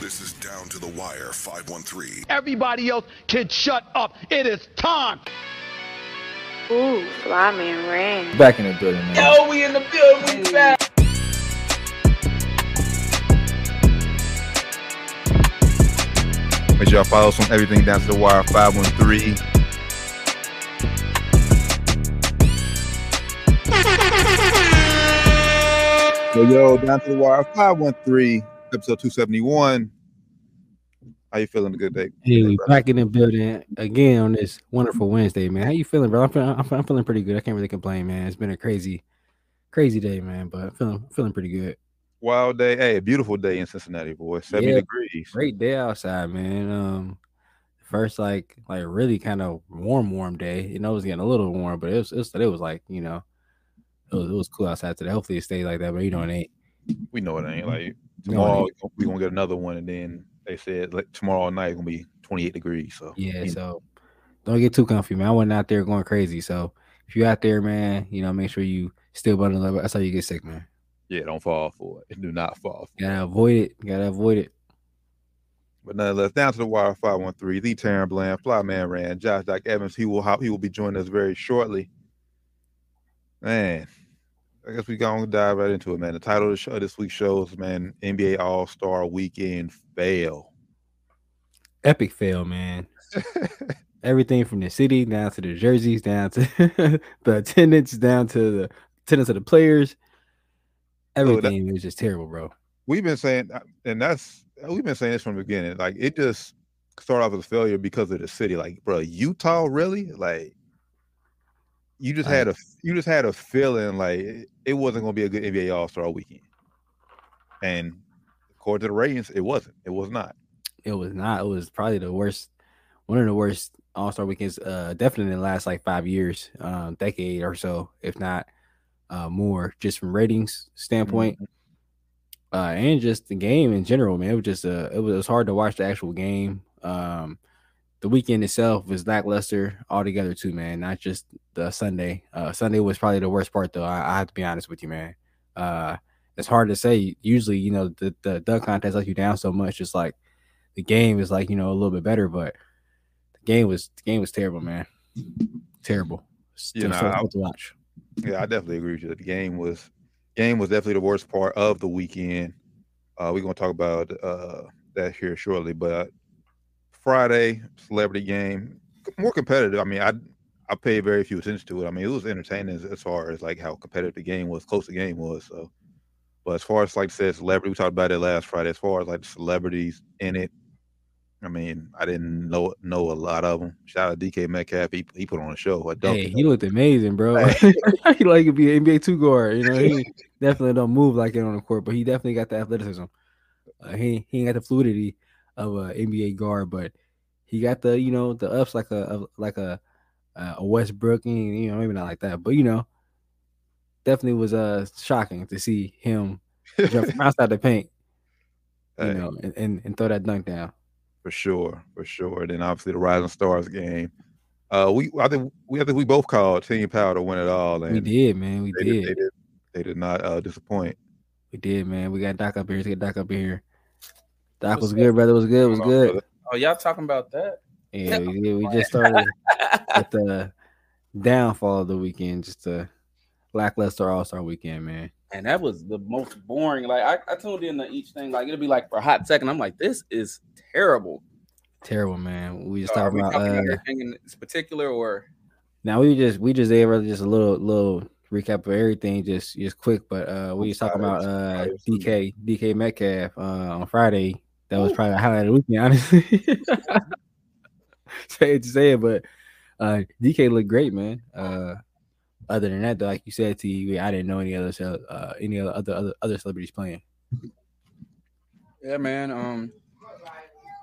This is Down to the Wire 513. Everybody else can shut up. It is time. Ooh, fly man ran. Back in the building, man. Yo, we in the building. We back. Make sure y'all follow us on everything down to the wire 513. Yo, yo, down to the wire 513, episode 271. How you feeling? A good day? Hey, we back in the building again on this wonderful Wednesday, man. How you feeling, bro? I'm feeling, I'm, I'm feeling pretty good. I can't really complain, man. It's been a crazy, crazy day, man. But feeling, feeling pretty good. Wild day. Hey, beautiful day in Cincinnati, boy. 70 Yeah. degrees. Great day outside, man. Um, first like, like really kind of warm, warm day. You know, it was getting a little warm, but it was, it was, it was like, you know, it was, it was cool outside today. Hopefully, it stays like that, but you know, it ain't. We know it ain't like tomorrow. it We're gonna get another one, and then they said like tomorrow night gonna be 28 degrees. So Yeah, you know, so don't get too comfy, man. I wasn't out there going crazy. So if you're out there, man, you know, make sure you still bundle up. That's how you get sick, man. yeah, don't fall for it. Do not fall for it. Gotta avoid it. Gotta avoid it. But nonetheless, down to the wire 513, the Taryn Bland, Flyman Rand, Josh Doc Evans. He will hop, he will be joining us very shortly. Man, I guess we gonna dive right into it, man. The title of the show this week's show is man, NBA All Star Weekend fail. Epic fail, man. Everything from the city down to the jerseys, down to the attendance, down to the attendance of the players. that- Everything was just terrible, bro. We've been saying, uh, and that's we've been saying this from the beginning. Like it just started off as a failure because of the city. Like, bro, Utah really like. You just had a you just had a feeling like it, wasn't going to be a good NBA All Star weekend, and according to the ratings, it wasn't. It was not. It was not. It was probably the worst, one of the worst All Star weekends. Uh, definitely in the last like five years, um, decade or so, if not uh more, just from ratings standpoint. uh, and just the game in general, man. It was just uh, it was, it was hard to watch the actual game. Um, the weekend itself was lackluster altogether too, man. Not just the Sunday. Uh, Sunday was probably the worst part, though. I, I have to be honest with you, man. Uh, it's hard to say. Usually, you know, the the dunk contest let you down so much. Just like the game is like you know a little bit better, but the game was the game was terrible, man. Terrible. You know, so I- to watch. Yeah, I definitely agree with you. The game was game was definitely the worst part of the weekend. Uh, we're gonna talk about uh, that here shortly, but Friday celebrity game more competitive. I mean, I I paid very few attention to it. I mean, it was entertaining as, as far as like how competitive the game was, close the game was. So, but as far as like I said, celebrity, we talked about it last Friday. As far as like the celebrities in it, I mean, I didn't know know a lot of them. Shout out DK Metcalf, he, he put on a show. A dunk Hey, he looked amazing, bro. he like to be an NBA two guard. You know, he definitely don't move like it on the court, but he definitely got the athleticism. Uh, he he ain't got the fluidity of a NBA guard, but he got the you know the ups like a, a like a a Westbrook. and, You know, maybe not like that, but you know, definitely was uh shocking to see him jump from outside the paint. You Hey. know, and, and and throw that dunk down. for sure, for sure. Then obviously the Rising Stars game. Uh, we I think we I think we both called Team Pau to win it all, and We did, man. We they did. did, they did they did not uh, disappoint. We did, man. We got Doc up here. Let's get Doc up here. Doc was What's good, brother. Was good. Was good. Oh, y'all talking about that? Yeah, we, we just started at the downfall of the weekend, just a lackluster All Star weekend, man. And that was the most boring. Like I, I tuned into each thing. Like it'll be like for a hot second. I'm like, this is terrible. Terrible, man. We just So talking about. talking Uh, anything in particular, or now we just we just gave us just a little little recap of everything, just just quick. But uh, we just talking about uh DK DK Metcalf uh on Friday. That was probably the highlight of the weekend, honestly. Say to say it, but uh DK looked great, man. Uh other than that, though, like you said, T, I didn't know any other uh any other other other, other celebrities playing. yeah, man. Um,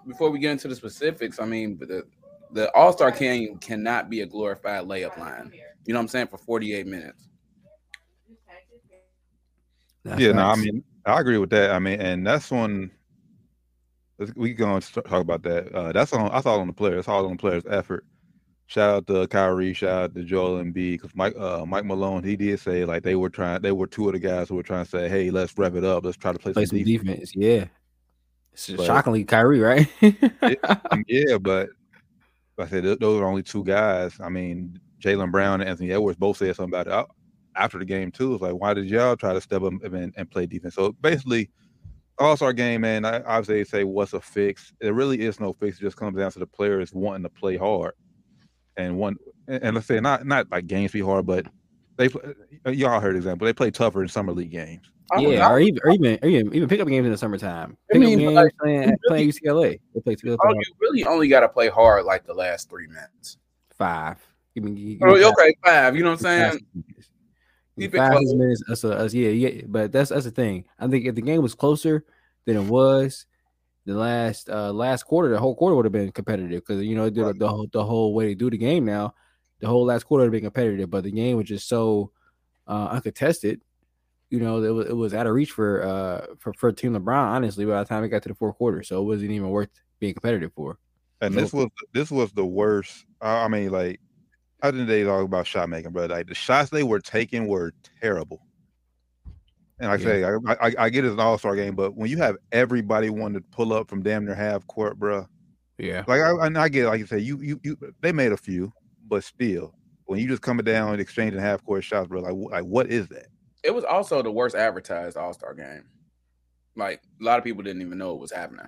before we get into the specifics, I mean, the the All Star game cannot be a glorified layup line. You know what I'm saying? For 48 minutes. That's yeah, no, I mean I agree with that. I mean, and that's one. We can talk about that. Uh, that's on. I thought on the players. It's all on the players' effort. Shout out to Kyrie. Shout out to Joel Embiid. because Mike uh, Mike Malone he did say like they were trying. They were two of the guys who were trying to say, hey, let's rev it up. Let's try to play, play some some defense. defense. Yeah, It's But- shockingly Kyrie, right? yeah, but like I said those are only two guys. I mean, Jaylen Brown and Anthony Edwards both said something about it out- after the game too. It's like, why did y'all try to step up and, and play defense? So basically, All Star game, man. I obviously say what's a fix. There really is no fix. It just comes down to the players wanting to play hard, and one and, and let's say not not like games be hard, but they play- uh, y'all heard example. They play tougher in summer league games. yeah, or even, or even or even even pickup games in the summertime. I Pickup mean, games like, playing, you playing UCLA. They play two Oh, you really only got to play hard like the last three minutes. five. Give me, give me Oh, five- okay, five. You know what I'm saying? Minutes. Keep it Five close. minutes. That's, a, that's yeah, yeah. But that's that's the thing. I think if the game was closer than it was, the last uh last quarter, the whole quarter would have been competitive because you know it did the whole the whole way they do the game now. The whole last quarter would have been competitive, but the game was just so uh uncontested. You know, it was it was out of reach for uh for, for Team LeBron, honestly, by the time it got to the fourth quarter. So it wasn't even worth being competitive for. And this was this was the worst. I mean, like, I didn't they talk about shot making, but like the shots they were taking were terrible. And like I say, I, I, I get it's an all star game, but when you have everybody wanting to pull up from damn near half court, bruh, Yeah. like I, I get, like you say, you you you they made a few, but still, when you just coming down and exchanging half court shots, bro, like like what is that? It was also the worst advertised All Star game. Like a lot of people didn't even know it was happening.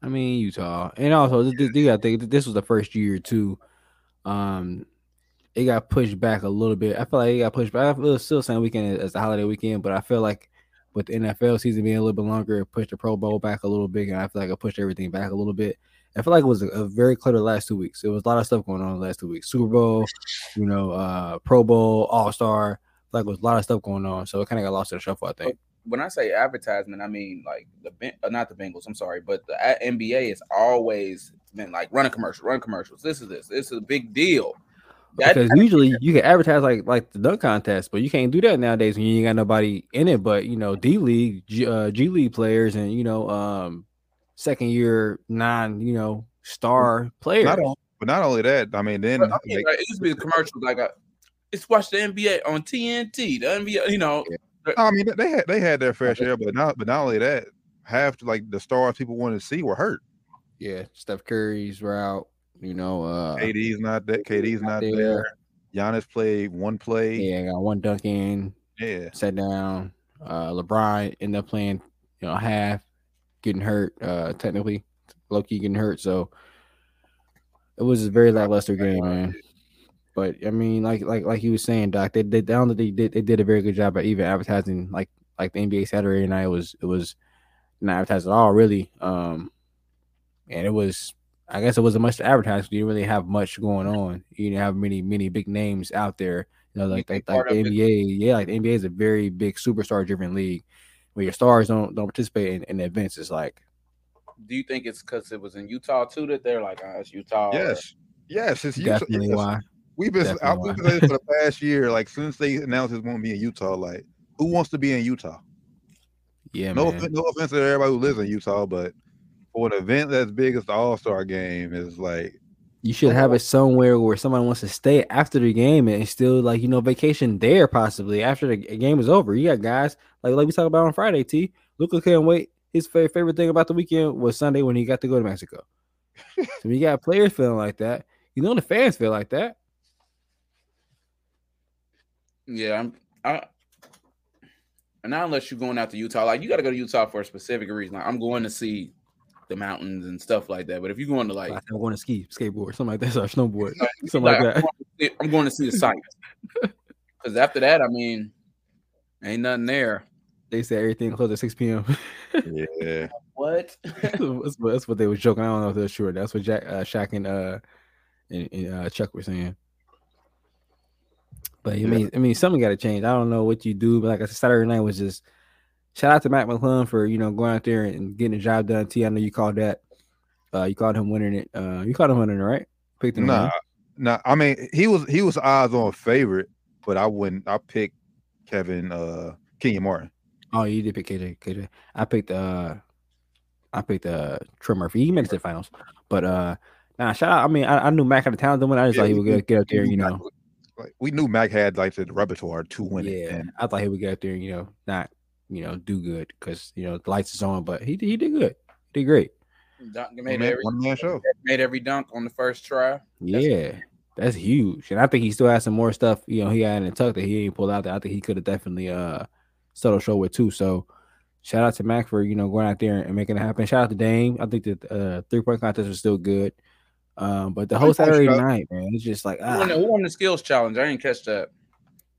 I mean Utah, and also this, this, you gotta think this was the first year too. Um, it got pushed back a little bit. I feel like it got pushed back. I feel still the same weekend as the holiday weekend, but I feel like with the NFL season being a little bit longer, it pushed the Pro Bowl back a little bit, and I feel like it pushed everything back a little bit. I feel like it was a, a very clear the last two weeks. There was a lot of stuff going on the last two weeks. Super Bowl, you know, uh, Pro Bowl, All Star. Like was a lot of stuff going on, so it kind of got lost in the shuffle. I think. When I say advertisement, I mean like the uh, not the Bengals. I'm sorry, but the NBA has always been like running commercials, run commercials. This is this. This is a big deal. That- because usually you can advertise like like the dunk contest, but you can't do that nowadays when you ain't got nobody in it. But you know, D League, G, uh, G League players, and you know, um, second year non, you know, star players. Not on, but not only that, I mean, then But, I mean, like, like, it used to be the commercials like a, it's watch the NBA on TNT. The NBA, you know, I mean, they had they had their fair share, but not but not only that, half like the stars people wanted to see were hurt. yeah, Steph Curry's route. You know, uh, KD's not that. KD's not there. there. Giannis played one play. yeah, got one dunk in, Yeah. sat down. Uh, LeBron ended up playing, you know, half, getting hurt. Uh, technically, low key getting hurt. So it was a very lackluster game, man. But I mean, like like like you was saying, Doc, they they down that they did they did a very good job at even advertising like like the NBA Saturday night was it was not advertised at all really. Um and it was I guess it wasn't much to advertise. You didn't really have much going on. You didn't have many many big names out there. You know, like like, like the of it- NBA. Yeah, like the NBA is a very big superstar driven league where your stars don't don't participate in, in the events. It's like do you think it's because it was in Utah too that they're like, oh, it's Utah? or- Yes. Yes. It's Utah. definitely yes. why. We've been Definitely I've been saying for the past year. Like since they announced it won't be in Utah, like who wants to be in Utah? Yeah, no, man. offen- no offense to everybody who lives in Utah, but for an event that's big as the All Star game is like You should have it somewhere where somebody wants to stay after the game and still like you know vacation there possibly after the game is over. You got guys like like we talked about on Friday. T. Luka couldn't wait. His fa- favorite thing about the weekend was Sunday when he got to go to Mexico. so you got players feeling like that, you know the fans feel like that. Yeah, I'm. I, and not unless you're going out to Utah, like you got to go to Utah for a specific reason. Like I'm going to see the mountains and stuff like that. But if you're going to like, Like, I'm going to ski, skateboard, something like that, or snowboard, like, something like, like I'm, that. going to I'm going to see the sights. Because after that, I mean, ain't nothing there. They said everything closed at 6 p.m. yeah. What? that's, what, that's what they were joking. I don't know if they're sure. That's what Jack, uh, Shaq, and uh, and, and uh, Chuck were saying. But I mean, I mean, something got to change. I don't know what you do, but like I said, Saturday night was just shout out to Mac McClung for you know going out there and getting the job done. T, I know you called that. Uh, you called him winning it. Uh, you called him winning it, right? Picked him. Nah, nah. I mean, he was he was odds on favorite, but I wouldn't. I picked Kevin uh Kenyon Martin. Oh, you did pick KJ. KJ. I picked uh, I picked uh Trey Murphy. He made it to the finals, but uh, nah. Shout out. I mean, I, I knew Mac had the talent to win. I just Yeah, thought he would get, get up there, you know. Mac- Like we knew Mac had like the repertoire to win it. Yeah, I thought he would get up there and you know not you know do good because you know the lights is on, but he he did good. Did great. Dunk, One made man, every one man show. made every dunk on the first try. Yeah, that's huge. And I think he still has some more stuff, you know, he had in the tuck that he ain't pulled out that I think he could have definitely uh settled show with too. So shout out to Mac for you know going out there and making it happen. Shout out to Dame. I think the uh three point contest was still good. Um, but the whole Saturday night, man, it's just like Who won, the, ah, who won the skills challenge? I didn't catch that.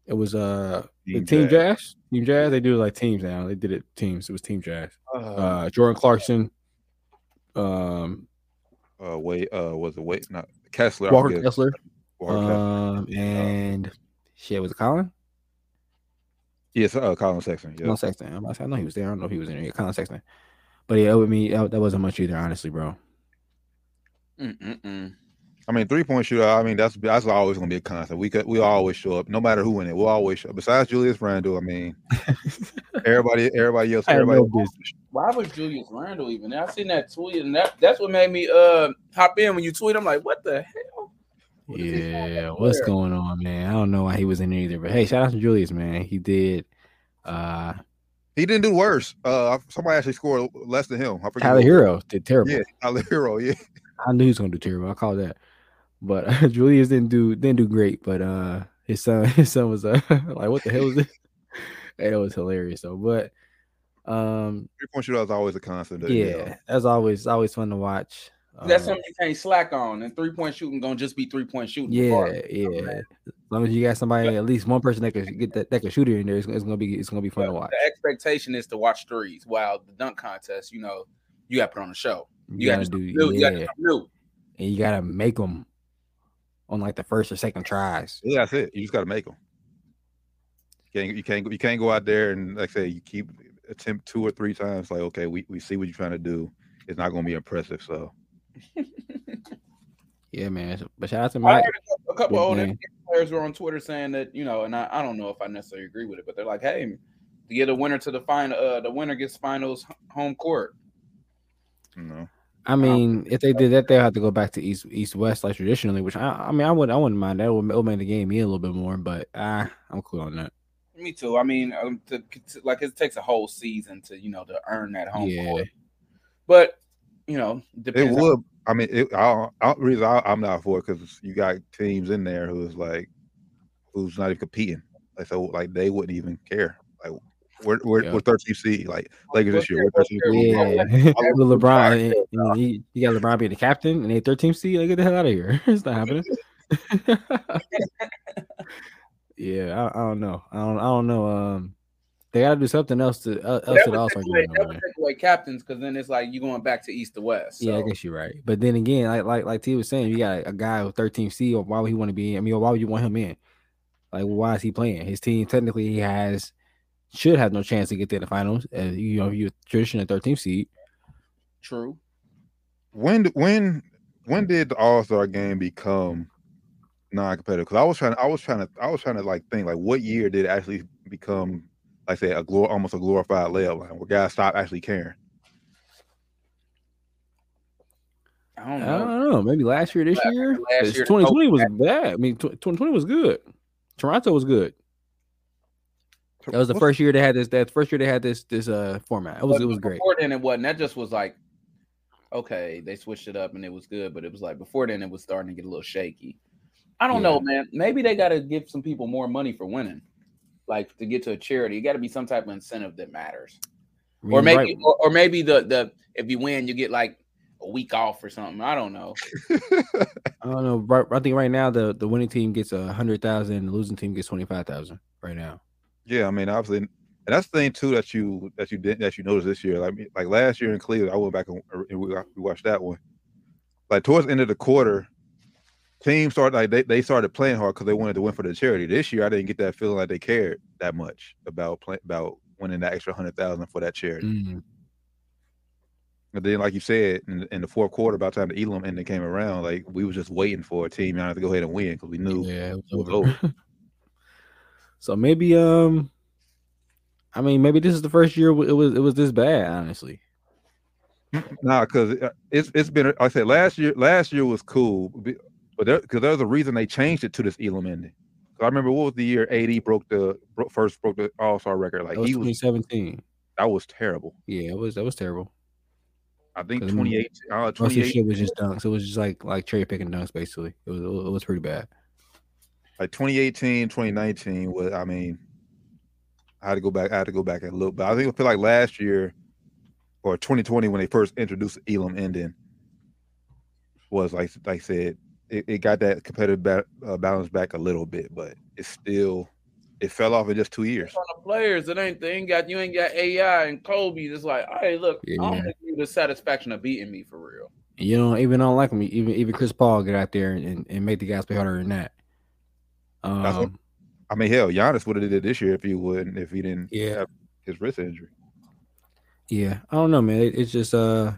It was uh the Team team Jazz. jazz. Team Jazz, they do like teams now. They did it teams. It was Team Jazz. Uh Jordan Clarkson, um Uh, wait, uh, was it wait? Not Kessler. Walker. Kessler, Walker Kessler. um and shit, was it Collin? Yes, uh, Collin Sexton. Yeah. Collin Sexton. I'm about to say, I know he was there. I don't know if he was in there. Collin Sexton. But yeah, with me, that, that wasn't much either, honestly, bro. Mm-mm-mm. I mean, three point shooter. I mean, that's that's always gonna be a constant. We could we always show up, no matter who in it. We'll always show up. Besides Julius Randle, I mean, everybody everybody else, everybody. no. Why was Julius Randle even? there? I seen that tweet, and that that's what made me uh hop in when you tweet. I'm like, what the hell? What is he doing Yeah, what's there? going on, man? I don't know why he was in there either. But hey, shout out to Julius, man. He did. Uh He didn't do worse. Uh, somebody actually scored less than him. I forget. Tyler. Herro did terrible. Yeah, Tyler Herro. Yeah. I knew he was gonna do terrible. I call that. But uh, Julius didn't do didn't do great. But uh his son his son was uh, like, what the hell was this? Hey, It was hilarious though. But um Three point shooter is always a constant. yeah, that's always always fun to watch. That's Um, something you can't slack on. And three point shooting gonna just be three point shooting. Yeah, regardless. yeah. As long as you got somebody, at least one person that can get that, that can shoot it in there, it's, it's gonna be it's gonna be fun to watch. The expectation is to watch threes. While the dunk contest, you know, you got to put on a show. You, You, got gotta to do, do. You got to yeah, do and you gotta make them on like the first or second tries. Yeah, that's it. You just got to make them. You can't you can't you can't go out there and like I say you keep attempt two or three times. Like okay, we, we see what you're trying to do. It's not going to be impressive. So Yeah, man. But shout out to I Mike. a couple Good old man. Players were on Twitter saying that you know, and I, I don't know if I necessarily agree with it, but they're like, hey, to get a winner to the final, uh, the winner gets finals home court. you know, I mean, if they did that, they'll have to go back to East East West like traditionally, which I, I mean, I wouldn't I wouldn't mind that. It would, it would make the game me a little bit more, but ah, I'm cool on that. Me too. I mean, um, to, to- like it takes a whole season to you know to earn that home Yeah. court. But you know, it depends on- would. I mean, it, I, I, reason I, I'm not for it because you got teams in there who's like, who's not even competing. Like so, like they wouldn't even care. Like we're we're, Yeah. we're 13 seed. Like Lakers this year, we're 13 their- seed. Yeah, I with LeBron, retire. and, and you, you got LeBron being the captain and they 13 seed. Like, get the hell out of here! it's not happening. yeah, I, I don't know. I don't. I don't know. Um, they got to do something else to uh, else that to the would All take away, that would take away captains because then it's like you going back to east to west. Yeah, I guess you're right. But then again, like like like T was saying, you got a guy with 13 C. Or why would he want to be? in? I mean, why would you want him in? Like, why is he playing? His team technically he has should have no chance to get to the finals. As you know, you're traditional 13th seed. True. When when when did the All Star game become non-competitive? Because I was trying, I was trying to, I was trying to like think like what year did it actually become, like say a glor- almost a glorified layup line where guys stopped actually caring. I don't I know. don't know. Maybe last year, this Last- year. last 'Cause year, 2020 was bad. I mean, 2020 was good. Toronto was good. That was the first year they had this. That first year they had this this uh format. It was But it was great. Before then, it wasn't. That just was like, okay, they switched it up and it was good. But it was like before then, it was starting to get a little shaky. I don't know, man. Maybe they got to give some people more money for winning, like to get to a charity. You got to be some type of incentive that matters, I or maybe, right- or, or maybe the the if you win, you get like a week off or something. I don't know. I don't know. I think right now the the winning team gets a hundred thousand, the losing team gets twenty five thousand right now. Yeah, I mean, obviously, and that's the thing too that you that you didn't that you noticed this year. Like like last year in Cleveland, I went back and, and we, we watched that one. Like towards the end of the quarter, teams started like they, they started playing hard because they wanted to win for the charity. This year, I didn't get that feeling like they cared that much about play, about winning that extra hundred thousand for that charity. Mm. And then, like you said, in, in the fourth quarter, by the time the Elam ending came around, like we was just waiting for a team to go ahead and win because we knew Yeah, it was over. So maybe um, I mean maybe this is the first year it was it was this bad. Honestly, Nah, because it's it's been. like I said last year. Last year was cool, but there because there's a reason they changed it to this Elam ending. I remember what was the year AD broke the first broke the All Star record. Like that was he was 2017. that was terrible. Yeah, it was that was terrible. I think 28, uh, Most the 28 shit was just dunks. It was just like like cherry picking dunks, basically. It was it was pretty bad. Like 2018, 2019 was I mean, I had to go back, I had to go back and look. But I think I feel like last year or 2020 when they first introduced Elam Ending was like like I said, it, it got that competitive ba- uh, balance back a little bit, but it's still it fell off in just two years. on the players. It ain't they ain't got you ain't got AI and Kobe. It's like, hey, look, I Yeah. don't give you the satisfaction of beating me for real. You know, even don't like me. Even even Chris Paul get out there and, and make the guys play harder than that. That's what- Um, I mean, hell, Giannis would have did it this year if he wouldn't if he didn't Yeah. have his wrist injury. yeah, I don't know, man. It, it's just uh,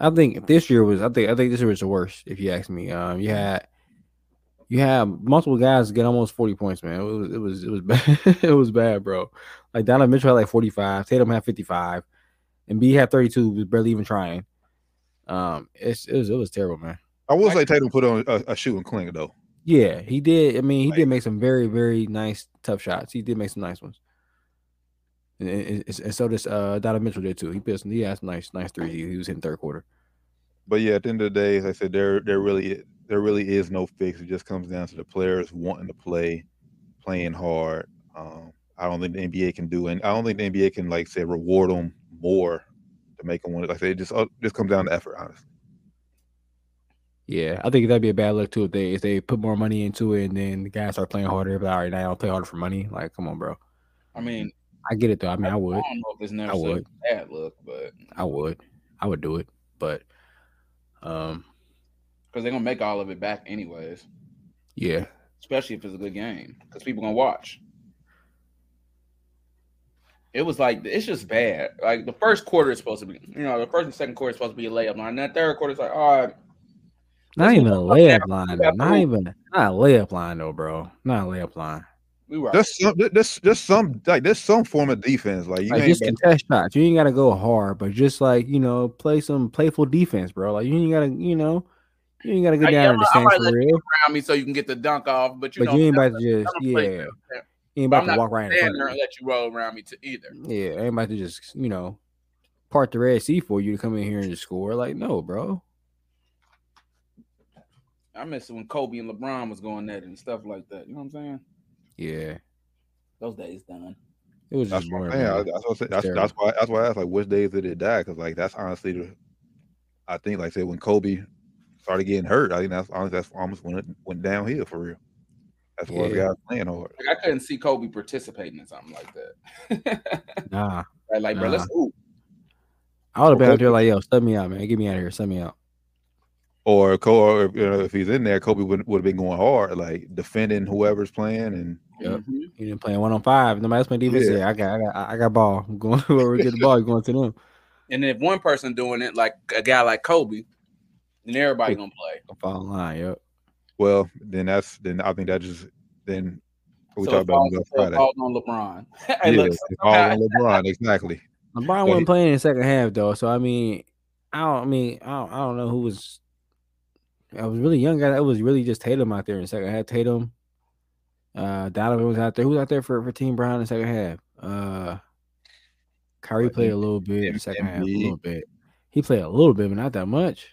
I think this year was I think I think this year was the worst. If you ask me, um, you had you had multiple guys get almost forty points, man. It was it was it was bad. it was bad, bro. Like Donovan Mitchell had like forty five, Tatum had fifty five, and B had thirty two. Was barely even trying. Um, it's it was it was terrible, man. I will I- say Tatum put on a, a shooting clinic though. Yeah, he did. I mean, he Like- did make some very, very nice, tough shots. He did make some nice ones. And, and, and- so this uh Donovan Mitchell did too. He some, he had some nice, nice three. He, he was in third quarter. But yeah, at the end of the day, as I said, there there really there really is no fix. It just comes down to the players wanting to play, playing hard. Um, I don't think the NBA can do, and I don't think the NBA can like say reward them more to make them want it. Like I say, it just uh, just comes down to effort, honestly. Yeah, I think that'd be a bad look too if they if they put more money into it and then the guys start playing harder. But all right, now I don't play harder for money. Like, come on, bro. I mean, I get it though. I mean, I I would, don't know if it's I would. a bad look, but I would, I would do it. But, um, because they're gonna make all of it back anyways, yeah, especially if it's a good game, because people gonna watch. It was like it's just bad. Like the first quarter is supposed to be, you know, the first and second quarter is supposed to be a layup line. And that third quarter is like, all right, not Let's even a layup line. Though. got Not even not a layup line though, bro. Not a layup line. we were Just some, just just some like there's some form of defense. Like you Like ain't just got- contest shots. You ain't gotta go hard, but just like you know, play some playful defense, bro. Like you ain't gotta, you know, you ain't gotta go I- down yeah, in the I stands for real. around me so you can get the dunk off, but you But know, you ain't about to just, not yeah, fair. you ain't about I'm to not walk right in stand front there and let you roll around me to either. Yeah, I ain't about to just, you know, part the Red Sea for you to come in here and just score. Like, no, bro. I miss it when Kobe and LeBron was going at it and stuff like that. You know what I'm saying? Yeah, Those days done. it was That's just what I'm boring. I- man. That's what That's, Terrible. that's why. That's why I asked like which days did it die? Because like that's honestly the. I think like I said when Kobe started getting hurt, I think that's honestly that's almost when it went downhill for real. That's why the Yeah. guys playing hard. Like I couldn't see Kobe participating in something like that. Nah, like, like bro, let's hoop. I would have been out there like, yo, sub me out, man. Get me out of here. Sub me out. Or Kobe, or, you know, if he's in there, Kobe would would have been going hard, like defending whoever's playing, and Yep. You didn't play one on five. Nobody else playing defense. Yeah. Yeah, I got, I got, I got ball. I'm going whoever get the ball, you're going to them. And then if one person doing it, like a guy like Kobe, then everybody gonna play. I'll fall in line. Yep. well, then that's then I think that just then we So talk about falls, on Friday. falls on LeBron. Yeah, hey, look, all on LeBron exactly. LeBron But wasn't he- playing in the second half though, so I mean, I don't. I mean, I don't, I don't know who was. I was really young. guy. It was really just Tatum out there in the second half. Tatum, uh, Donovan was out there. Who was out there for for Team Brown in the second half? Uh, Kyrie played a little bit in the second half. A little bit. He played a little bit, but not that much.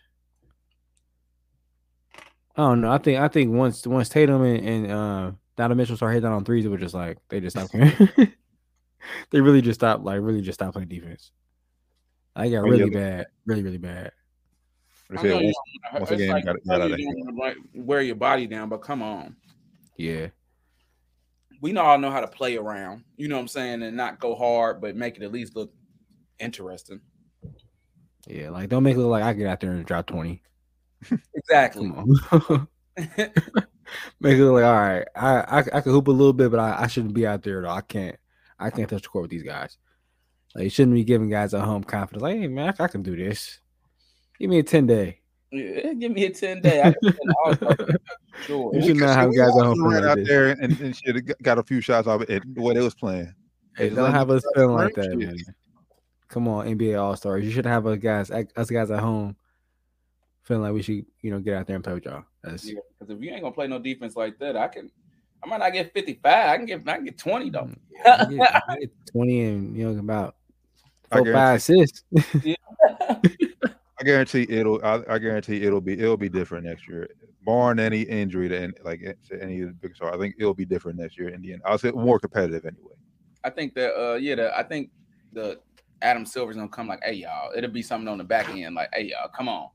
I don't know. I think I think once once Tatum and, and uh Donovan Mitchell started hitting on threes, it was just like they just stopped they really just stopped, like really just stopped playing defense. I got really bad, really really bad. They I said know you once- once again, like, got- got you out of don't wear your body down, but come on. Yeah, We all know how to play around. You know what I'm saying, and not go hard, but make it at least look interesting. yeah. Like don't make it look like I get out there and drop twenty. Exactly. Come on. make it look like all right. I I, I can hoop a little bit, but I, I shouldn't be out there though. I can't I can't touch the court with these guys. Like you shouldn't be giving guys a home confidence. Like, hey man, I, I can do this. Give me a ten day. Yeah, give me a 10 day. I can spend all of it. Sure. You should not have guys at all home ran out this. there and, and should have got a few shots off it and the way they was playing. Hey, don't like- have us feeling like that, man. Come on, NBA All Stars. You should have us guys, us guys at home, feeling like we should, you know, get out there and play with y'all. That's Yeah, because if you ain't gonna play no defense like that, I can. I might not get 55. I can get. I can get 20 though. Mm, I get- I get twenty and you know about four, five guarantee- assists. I I guarantee it'll. I, I guarantee it'll be. It'll be different next year, barring any injury to any, like to any of the big stars. I think it'll be different next year in the end. I'll say more competitive anyway. I think that uh yeah, the, I think the Adam Silver's gonna come like, hey y'all, it'll be something on the back end, like, hey y'all, come on.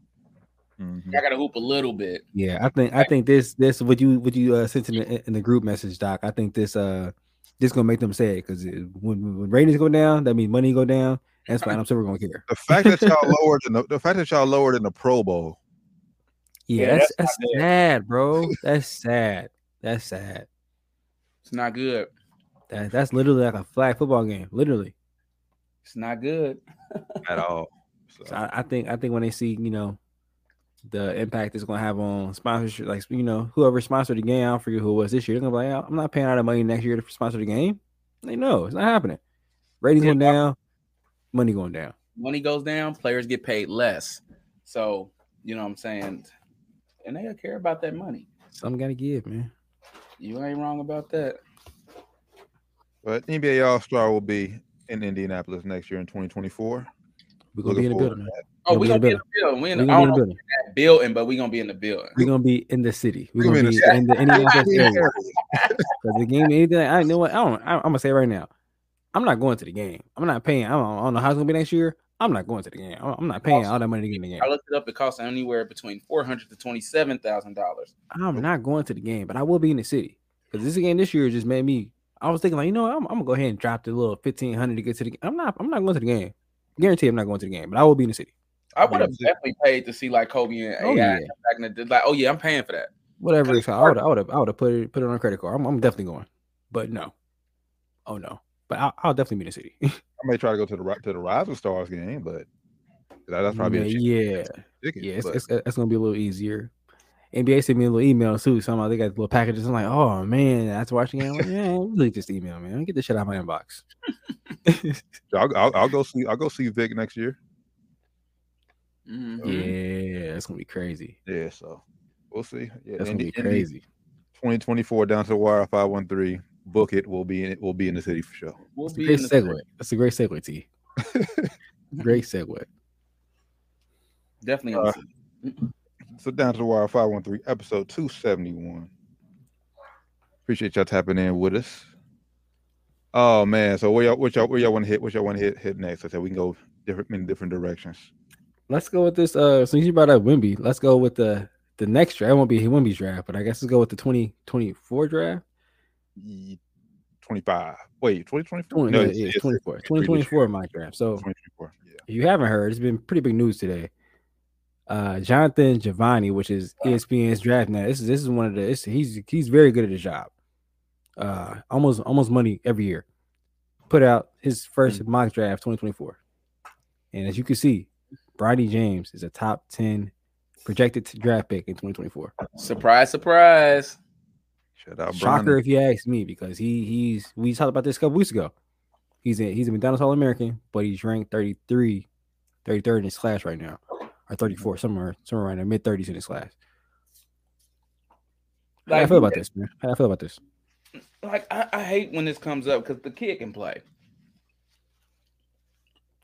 Mhm. I gotta hoop a little bit. Yeah, I think I think this this what you what you uh, sent in the in the group message, Doc. I think this uh this gonna make them say it because when, when ratings go down, that means money go down. That's fine. I'm still gonna care. The fact that y'all lowered in the, the fact that y'all lowered in the Pro Bowl. Yeah, Yeah, that's that's that's sad, bro. That's sad. That's sad. It's not good. That that's literally like a flag football game. Literally. It's not good. at all. So, So I, I think I think when they see you know the impact it's gonna have on sponsorship, like you know whoever sponsored the game, I don't forget who it was this year. They're gonna be like, I'm not paying out of money next year to sponsor the game. They know it's not happening. Ratings going down, money going down. Money goes down, players get paid less. So you know what I'm saying, and they don't care about that money. Something gotta give, man. You ain't wrong about that. but NBA All Star will be in Indianapolis next year in 2024. We're gonna be in the building, man. Oh, We're gonna gonna be be in in the building. We in We're the, gonna be in the know building. building, but we gonna be in the building. We're gonna be in the city. We're We're gonna gonna be be in the Indianapolis area. Because the game, anything, I know what I don't. I, I'm gonna say right now, I'm not going to the game. I'm not paying. I don't, I don't know how it's gonna be next year. I'm not going to the game. I'm, I'm not paying all that money to get in the game. I looked it up. It costs anywhere between four hundred to twenty-seven thousand dollars. I'm not going to the game, but I will be in the city because this game this year just made me. I was thinking like, you know, what, I'm, I'm gonna go ahead and drop the little fifteen hundred to get to the. I'm not. I'm not going to the game. Guarantee I'm not going to the game, but I will be in the city. I would have definitely paid to see like Kobe and Oh, AI yeah. back in the. Like, oh yeah, I'm paying for that. Whatever Cause it's called, I would. I would have. I would have put it put it on a credit card. I'm, I'm definitely going, but no. Oh no, but I'll, I'll definitely be in the city. I may try to go to the Ri- to the Rising Stars game, but that, that's probably a yeah, ticket. yeah. It's, but- it's, it's gonna be a little easier. NBA sent me a little email too. Somehow they got little packages. I'm like, oh man, that's watching it. I'm like, yeah, delete this email, man. Get this shit out of my inbox. I'll, I'll, I'll go see I'll go see Vic next year. Mhm. Yeah, it's gonna be crazy. Yeah, so we'll see. Yeah, That's gonna Indy- be Indy crazy. 2024 down to the wire 513. Book it. We'll be in it. We'll be in the city for sure. We'll That's a great in the segue. That's a great segue, T. great segue. definitely. Uh, in the city. So down to the wire 513, episode 271. Appreciate y'all tapping in with us. Oh man, so where y'all what y'all where y'all want to hit? What y'all want to hit hit next? I said we can go different many different directions. Let's go with this. Uh, since you brought up Wemby, let's go with the the next draft. It won't be Wemby's draft, but I guess let's go with the 2024 draft. Ye- 25. Wait, 2024? 20, No, yeah, it's- yeah, it's 24. 2023 this 2024 mock draft. So 2024. Yeah. if you haven't heard, it's been pretty big news today. Uh, Jonathan Givony, which is ESPN's draft now. This is this is one of the. It's, he's he's very good at his job. Uh, almost almost money every year. Put out his first mock draft 2024, and as you can see, Bronny James is a top 10 projected draft pick in 2024. Surprise, surprise. Shout out Shocker Bronny. if you ask me, because he he's we talked about this a couple weeks ago. He's a he's a McDonald's All American, but he's ranked 33, 33rd in his class right now, or 34, somewhere somewhere around there, mid 30s in his class. How I feel about this, man? How I feel about this? like I, I hate when this comes up because the kid can play.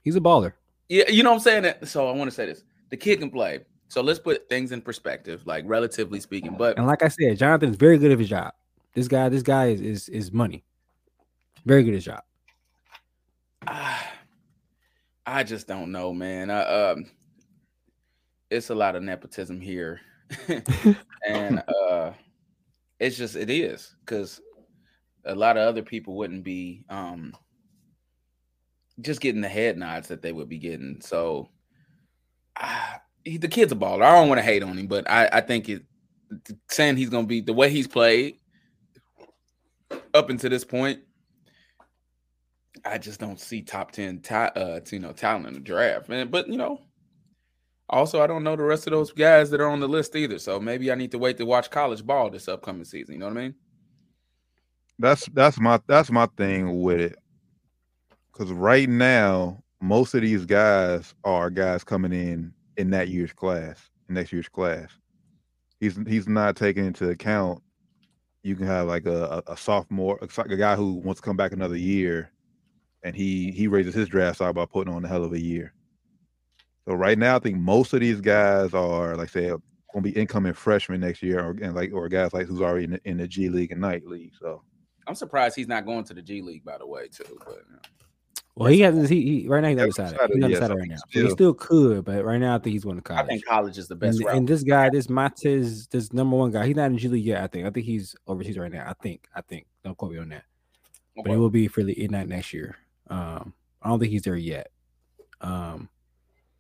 He's a baller. Yeah, you know what I'm saying. That- So I want to say this: the kid can play. So let's put things in perspective, like relatively speaking. But And like I said, Jonathan's very good at his job. This guy, this guy is is, is money. Very good at his job. Ah, I just don't know, man. I, um, it's a lot of nepotism here, and uh, it's just it is because a lot of other people wouldn't be um just getting the head nods that they would be getting. So, ah, he, the kid's a baller. I don't want to hate on him, but I I think it saying he's gonna be the way he's played up until this point. I just don't see top ten, ta- uh, you know, talent in the draft, man. But you know, also I don't know the rest of those guys that are on the list either. So maybe I need to wait to watch college ball this upcoming season. You know what I mean? That's that's my that's my thing with it. Cause right now, most of these guys are guys coming in in that year's class, next year's class. He's he's not taking into account. You can have like a, a, sophomore, a, guy who wants to come back another year, and he he raises his draft stock by putting on a hell of a year. So right now, I think most of these guys are like say going to be incoming freshmen next year, or and like or guys like who's already in the, in the G League and Night League. So I'm surprised he's not going to the G League, by the way, too. But uh, Well, he hasn't. He, he right now he's undecided. He's undecided right now. he's He still- still could, but right now I think he's going to college. I think college is the best and, route. and this guy, this Matez, this number one guy, he's not in G League yet. I think. I think he's overseas right now. I think. I think. Don't quote me on that. But he will be for the that next year. Um, I don't think he's there yet. Um,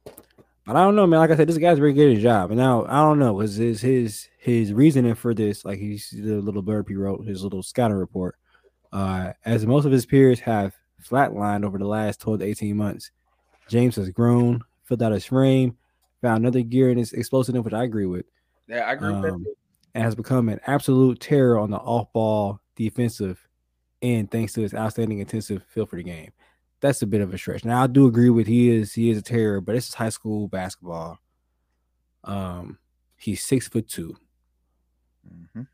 but I don't know, man. Like I said, this guy's very good at his job. And now I don't know, is his his his reasoning for this, like he's the little blurb he wrote, his little scouting report. Uh, as most of his peers have flatlined over the last 12 to 18 months, James has grown, filled out his frame, found another gear in his explosiveness, which I agree with yeah, I agree with that. um, and has become an absolute terror on the off-ball defensive end thanks to his outstanding intensive feel for the game. That's a bit of a stretch. Now I do agree with he is he is a terror, but this is high school basketball. Um, he's six foot two. mhm.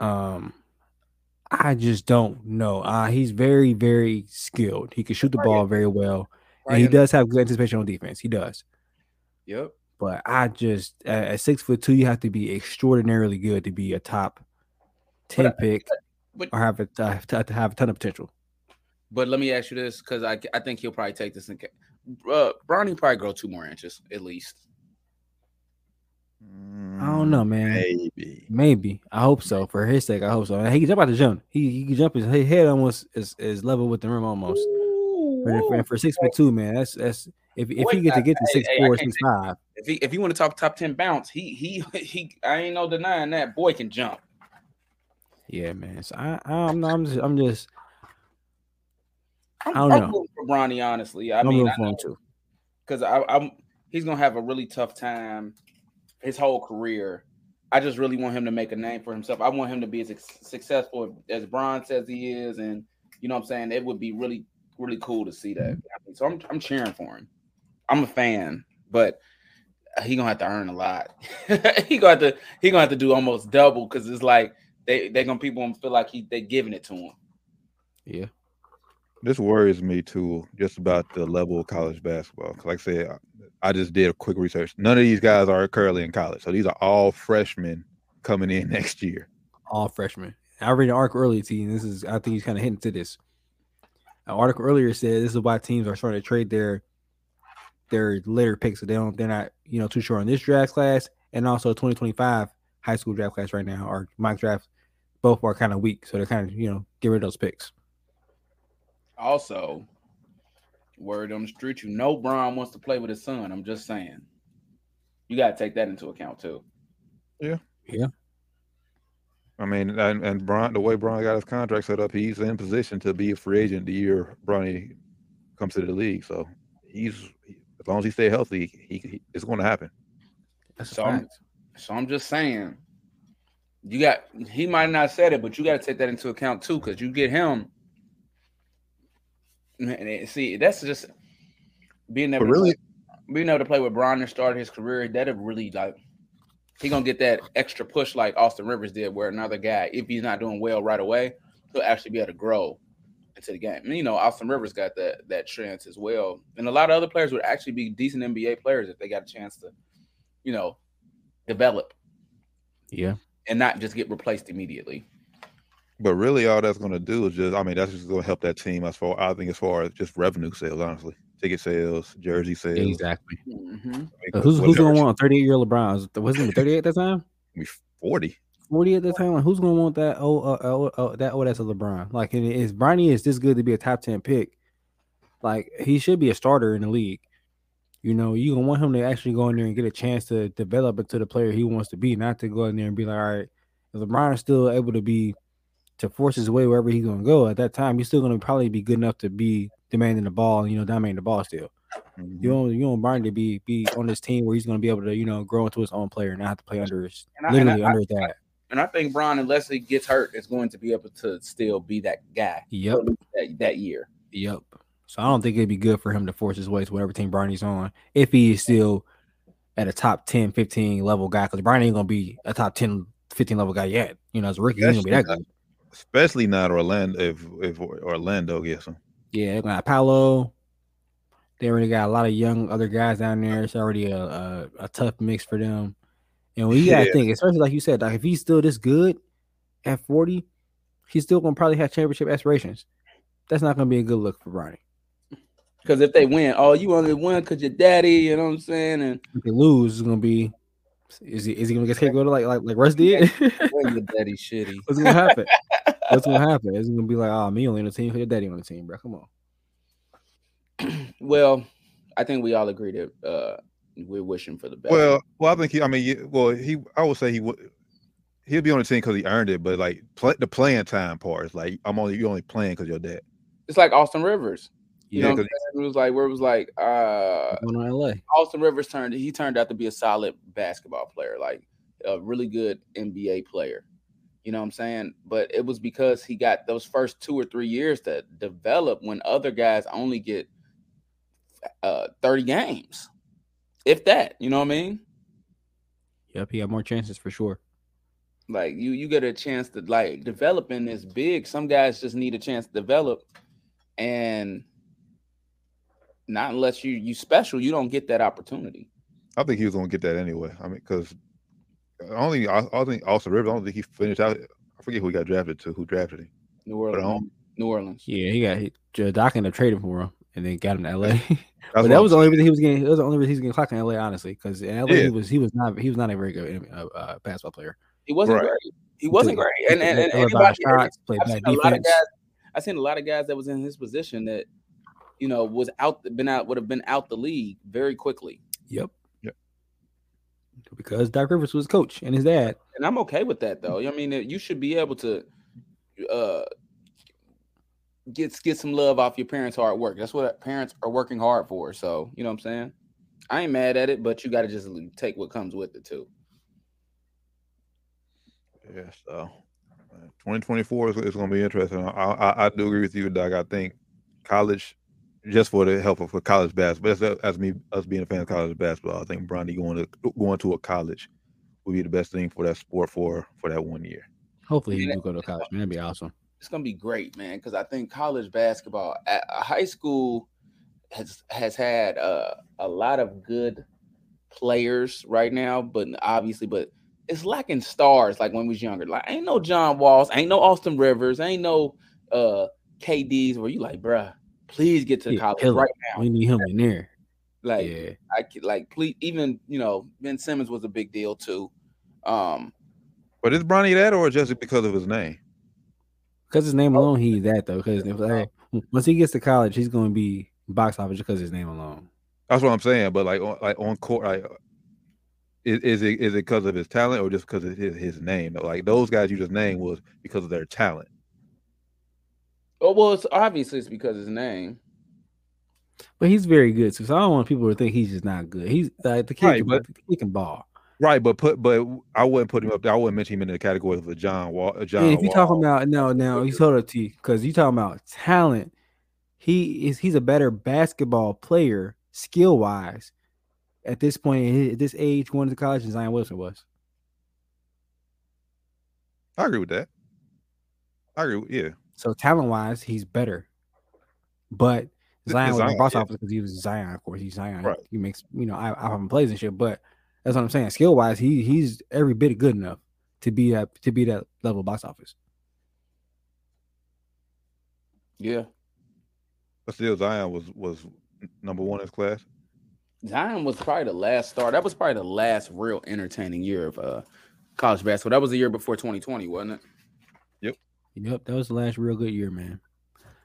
Um, I just don't know. Uh, he's very very skilled. He can shoot the ball very well, and he does have good anticipation on defense. He does. Yep. But I just at, six foot two, you have to be extraordinarily good to be a top ten But I- pick but- or have a to, have a ton of potential. But let me ask you this, because I I think he'll probably take this in. Uh, Bronny probably grow two more inches at least. I don't know, man. Maybe. Maybe I hope so for his sake. I hope so. He can jump out the jump. He he can jump his his head almost is, is level with the rim almost. For, for, for six foot two, man, that's that's if if he get to get to six hey, I four, six five, If he if you want to talk top ten bounce, he he he. I ain't no denying that boy can jump. yeah, man. So I I'm not, I'm just I'm just I'm, I don't I'm know. for Bronny, honestly. I I'm mean, for him too. because I, I'm he's gonna have a really tough time his whole career. I just really want him to make a name for himself. I want him to be as successful as Bron says he is, and you know what I'm saying. It would be really really cool to see that. So I'm I'm cheering for him. I'm a fan, but he gonna have to earn a lot. he gonna have to he gonna have to do almost double because it's like they they gonna people gonna feel like he they giving it to him. Yeah. This worries me too, just about the level of college basketball. Like I said, I- just did a quick research. None of these guys are currently in college, so these are all freshmen coming in next year. all freshmen. I read an article earlier, T, and this is I think he's kind of hinting to this. An article earlier said this is why teams are starting to trade their their later picks. So they don't they're not you know too sure on this draft class and also 2025 high school draft class right now or mock draft. Both are kind of weak, so they're kind of you know get rid of those picks. Also, word on the street, you know Bron wants to play with his son. I'm just saying. You gotta take that into account too. Yeah. Yeah. I mean, and, and Bron, the way Bron got his contract set up, he's in position to be a free agent the year Bronny comes to the league. So he's as long as he stay healthy, he, he it's going to happen. That's a So I'm, so I'm just saying. You got he might not have said it, but you got to take that into account too, because you get him. And it- see, that's just being able But really, to play, being able to play with Bron and start his career. That'll really like he gonna get that extra push like Austin Rivers did, where another guy, if he's not doing well right away, he'll actually be able to grow into the game. And you know, Austin Rivers got that that chance as well, and a lot of other players would actually be decent NBA players if they got a chance to, you know, develop Yeah, and not just get replaced immediately. But really, all that's going to do is just, I mean, that's just going to help that team as far, I think, as far as just revenue sales, honestly, ticket sales, jersey sales. exactly. Mm-hmm. I mean, Uh, who's who's gonna shit- want 38 year old LeBron? Was- Wasn't he 38 at that time? be 40. 40 at the time. Like, who's gonna want that? Oh, uh, oh, oh, that oh, that's a LeBron. Like, and is Bronny is this good to be a top 10 pick? Like, he should be a starter in the league. You know, you gonna want him to actually go in there and get a chance to develop into the player he wants to be, not to go in there and be like, all right, if LeBron is still able to be to force his way wherever he's gonna go at that time, he's still gonna probably be good enough to be demanding the ball, you know, dominating the ball still. Mhm. You don't you want Bronny to be be on this team where he's gonna be able to, you know, grow into his own player, and not have to play under his And I- literally I- under that. And I think Bron, unless he gets hurt, is going to be able to still be that guy Yep. that, that year. Yep. So I don't think it'd be good for him to force his way to whatever team Bronny's on if he is still at a top 10, 15 level guy. Because Bronny ain't gonna be a top 10, 15 level guy yet. You know, as a rookie, he's gonna be that good. Especially not Orlando if if Orlando gets him. Yeah, they're gonna have Paolo. They already got a lot of young other guys down there. It's already a a, a tough mix for them. And we gotta Yeah. think, especially like you said, like if he's still this good at 40, he's still gonna probably have championship aspirations. That's not gonna be a good look for Bronny. Because if they win, oh, you only won because your daddy, you know what I'm saying? And If they lose, it's gonna be is he is he gonna get scapegoated like like like Russ did? when your daddy shitty. What's gonna happen? What's gonna happen? It's gonna be like, oh, me only on the team, your daddy on the team, bro. Come on. Well, I think we all agree that uh, we're wishing for the best. Well, well, I think he. I mean, well, he. I would say he would. He'll be on the team because he earned it, but like play, the playing time part is like I'm only you only playing because you're dad. it's like Austin Rivers. You Yeah, know, what 'cause it was like where it was like uh, Going on LA. Austin Rivers turned. He turned out to be a solid basketball player, like a really good NBA player. You know what I'm saying? But it was because he got those first two or three years to develop when other guys only get uh 30 games, if that. You know what I mean? Yep, he got more chances for sure. Like you, you get a chance to like develop in this big. Some guys just need a chance to develop, and not unless you you special, you don't get that opportunity. I think he was gonna get that anyway. I mean, because I only I, I think Austin Rivers. I don't think he finished out. I forget who he got drafted to. Who drafted him? New Orleans, New Orleans. Yeah, he got he, Joe Doc ended up trading for him and then got him to LA. But that was the only reason he was getting. That was the only reason he was getting clocked in LA, honestly, because in LA Yeah. he was he was not he was not a very good uh, uh, basketball player. He wasn't Right. great. He wasn't great. And and, and took a lot of anybody, shots, played I've bad seen a lot of guys. I've seen a lot of guys that was in his position that, you know, was out, been out, would have been out the league very quickly. Yep. Yep. Because Doc Rivers was coach and his dad. And I'm okay with that though. I mean, you should be able to uh get get some love off your parents' hard work. That's what parents are working hard for. So, you know what I'm saying? I ain't mad at it, but you got to just take what comes with it too. Yeah, so uh, 2024 is, is going to be interesting. I, I I do agree with you, Doc. I think college, just for the help of for college basketball, as, as me us being a fan of college basketball, I think Bronny going to going to a college would be the best thing for that sport for for that one year. Hopefully he Yeah. will go to college, man. That'd be awesome. It's gonna be great, man, because I think college basketball, at uh, high school, has has had uh, a lot of good players right now, but obviously, but it's lacking stars like when we was younger. Like ain't no John Walls, ain't no Austin Rivers, ain't no uh KDs where you like, bruh, please get to Yeah, college killer. right now. We need him in there. Like yeah. I could like please even you know Ben Simmons was a big deal too. Um, But is Bronny that, or just because of his name? Because his name alone, he's that though. Because if like, once he gets to college, he's going to be box office just because his name alone. That's what I'm saying. But like on like on court, like is, is it is it because of his talent or just because of his, his name? Like those guys you just named was because of their talent. Oh well, it's obviously it's because his name. But he's very good too. So I don't want people to think he's just not good. He's like the kid, Right, but- the kid can ball. Right, but put but I wouldn't put him up there. I wouldn't mention him in the category of a John Wall. A John And if you Wall. talking about no, now he's hold up to because you're talking about talent. He is he's a better basketball player skill wise at this point at this age going to college than Zion Wilson was. I agree with that. I agree. With, yeah, So talent wise, he's better. But Th- Zion was Zion, the boss yeah. office because he was Zion, of course. He's Zion. Right. He makes you know I I him plays and shit. But that's what I'm saying. Skill wise, he he's every bit good enough to be that to be that level box office. Yeah. but still Zion was was number one in his class. Zion was probably the last star. That was probably the last real entertaining year of uh college basketball. That was the year before 2020, wasn't it? Yep, that was the last real good year, man.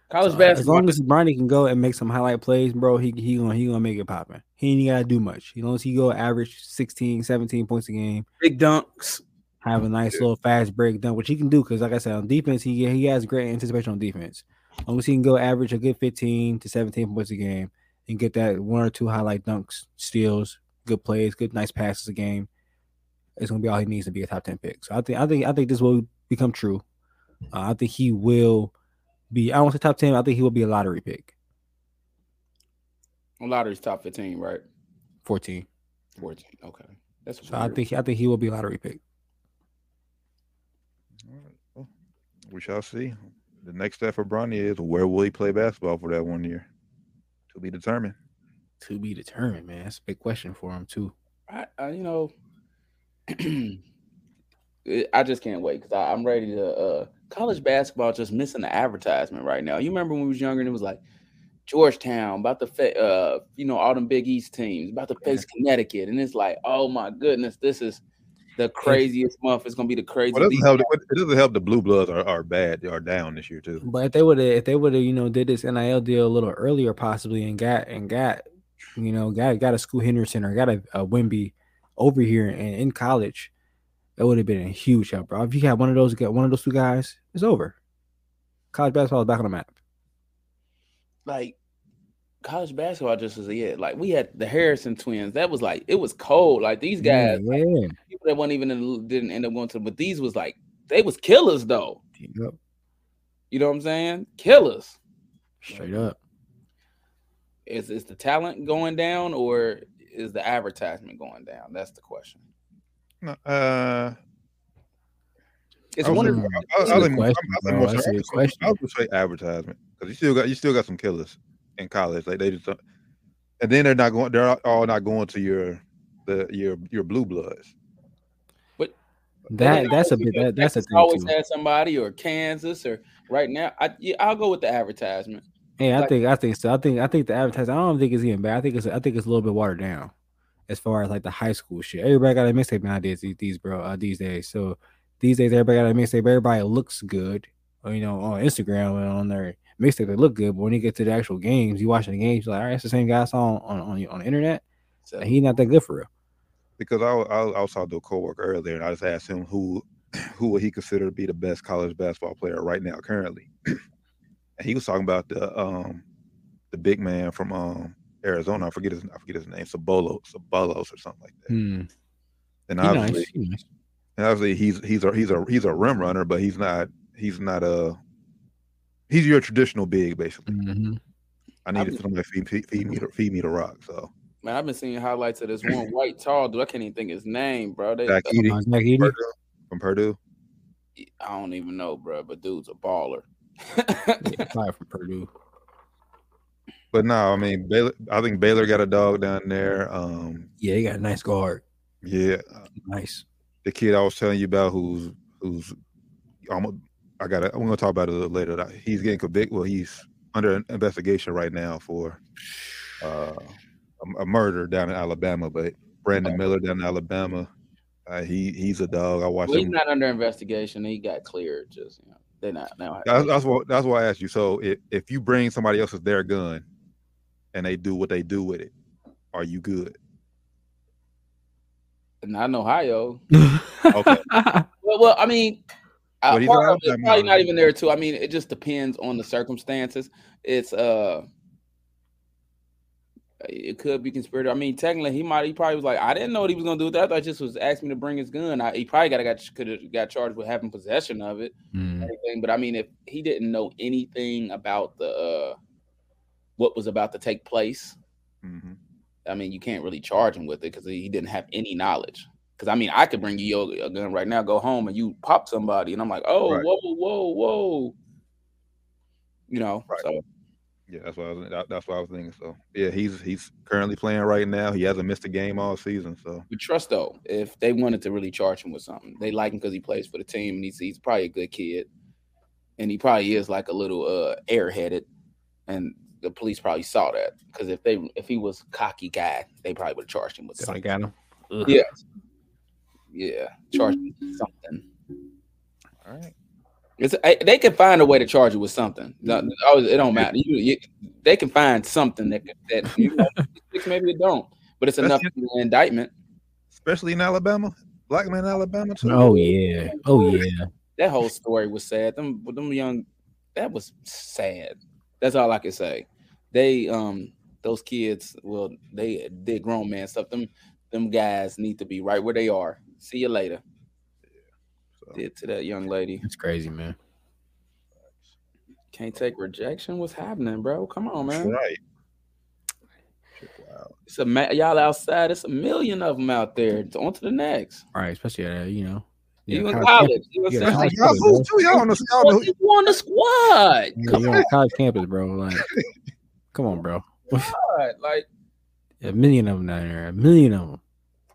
College So, basketball. As long as Bronny can go and make some highlight plays, bro, he he gonna he gonna make it popping. He ain't gotta do much. As long as he go average 16, 17 points a game, big dunks. have a nice little fast break done, which he can do because, like I said, on defense, he he has great anticipation on defense. As long as he can go average a good 15 to 17 points a game and get that one or two highlight dunks, steals, good plays, good nice passes a game, it's gonna be all he needs to be a top 10 pick. So I think I think I think this will become true. Uh, I think he will be. I don't want to say top 10. I think he will be a lottery pick. Lottery's top 15, right? 14. 14. Okay. That's So I think I think he will be a lottery pick. All right, well, we shall see. The next step for Bronny is where will he play basketball for that one year? To be determined. To be determined, man. That's a big question for him too. I, I you know, I just can't wait because I'm ready to. uh College basketball just missing the advertisement right now. You remember when we was younger and it was like Georgetown about to face, uh, you know, all them Big East teams about to face Connecticut, and it's like, oh my goodness, this is the craziest month. It's gonna be the craziest. Well, it doesn't help. It doesn't help. The Blue Bloods are, are bad. They are down this year too. But if they would have, if they would have, you know, did this NIL deal a little earlier, possibly, and got and got, you know, got got a Scoot Henderson or got a, a Wemby over here and in college, it would have been a huge help, bro. If you had one of those, get one of those two guys, it's over. College basketball is back on the map. like college basketball just was it. Like we had the Harrison twins. That was like it was cold. Like these guys, yeah, like, people that weren't even in, didn't end up going to, but these was like they was killers though. Yep. You know what I'm saying? Killers. straight up. Is is the talent going down or is the advertisement going down? That's the question. No, Uh, It's I one of That's say- a good question. I was gonna say advertisement because you still got you still got some killers in college. Like they just, and then they're not going. They're all not going to your the your your blue bloods. But that that's a bit. That, that's a thing always too. had somebody or Kansas or right now. I yeah, I'll go with the advertisement. Hey, I like- think I think so. I think I think the advertisement. I don't think it's even bad. I think it's I think it's a little bit watered down as far as like the high school shit. Everybody got a mixtape nowadays. These, these bro uh, these days. So these days everybody got a mixtape. Everybody looks good. uh, You know, on Instagram and on their mixtape they look good. But when you get to the actual games, you watching the games, you're like, all right, it's the same guy I saw on on, on the internet. So he's not that good for real. Because I, was- I, I was talking to a coworker earlier, and I just asked him who who would he consider to be the best college basketball player right now currently, and he was talking about the um the big man from um Arizona. I forget his I forget his name, Sabolos, Sabolos or something like that. Hmm. And He obviously, nice. Nice. And obviously he's he's a he's a he's a rim runner, but he's not he's not a he's your traditional big basically. Mhm. I needed somebody to feed, feed, feed me to feed me the rock. So man, I've been seeing highlights of this one white tall dude. I can't even think his name, bro. They, Zach Edey Uh, Zach Edey? Purdue, from Purdue. I don't even know, bro. But dude's a baller. Yeah, probably from Purdue. But no, I mean Baylor. I think Baylor got a dog down there. Um, Yeah, he got a nice guard. yeah, Nice. the kid I was telling you about, who's who's almost. I got. I'm going to talk about it a little later. that He's getting convicted. Well, he's under investigation right now for uh, a, a murder down in Alabama. But Brandon Miller down in Alabama, uh, he he's a dog. I watched well, he's him. not under investigation. He got cleared. Just you know, they're not now. That's, that's what that's why I asked you. So if, if you bring somebody else's their gun and they do what they do with it, are you good? not in Ohio. Okay. Well, well, I mean, uh, part of it, probably not even there too. I mean, it just depends on the circumstances. It's uh, it could be conspiracy. I mean, technically, he might. He probably was like, I didn't know what he was gonna do with that. I thought just was asking me to bring his gun. I, he probably got got could have got charged with having possession of it. Anything, but I mean, if he didn't know anything about the uh, what was about to take place, hmm I mean, you can't really charge him with it because he didn't have any knowledge. Because I mean, I could bring you a gun right now, go home, and you pop somebody, and I'm like, oh, Right. whoa, whoa, whoa, you know. Right. So Yeah, that's what I was. That's what I was thinking. So yeah, he's he's currently playing right now. He hasn't missed a game all season. So we trust though, if they wanted to really charge him with something, they like him because he plays for the team, and he's he's probably a good kid, and he probably is like a little uh airheaded, and the police probably saw that because if they if he was cocky guy, they probably would have charged him with I something. got him. Ugh. Yeah, yeah, charged him with something. all right. It's they can find a way to charge you with something. Mm-hmm. No, it don't matter. You, you, they can find something that that you know, maybe it don't, but it's That's enough it. to an indictment. Especially in Alabama, black man in Alabama too. Oh yeah. Oh yeah. That whole story was sad. Them them young, that was sad. That's all I can say. They um those kids, well, they did grown man stuff. Them them guys need to be right where they are. See you later. So, Did to that young lady. It's crazy, man. Can't take rejection. What's happening, bro? Come on, man. right. Shit, Wow. It's a y'all outside. It's a million of them out there. It's on to the next. All right, especially uh, you know. You yeah, in college college. You in Yeah, college. college Y'all, campus, too, y'all, on the, y'all on the squad. Yeah, on college campus, bro. Like, come on, bro. God, Like A million of them down there. A million of them.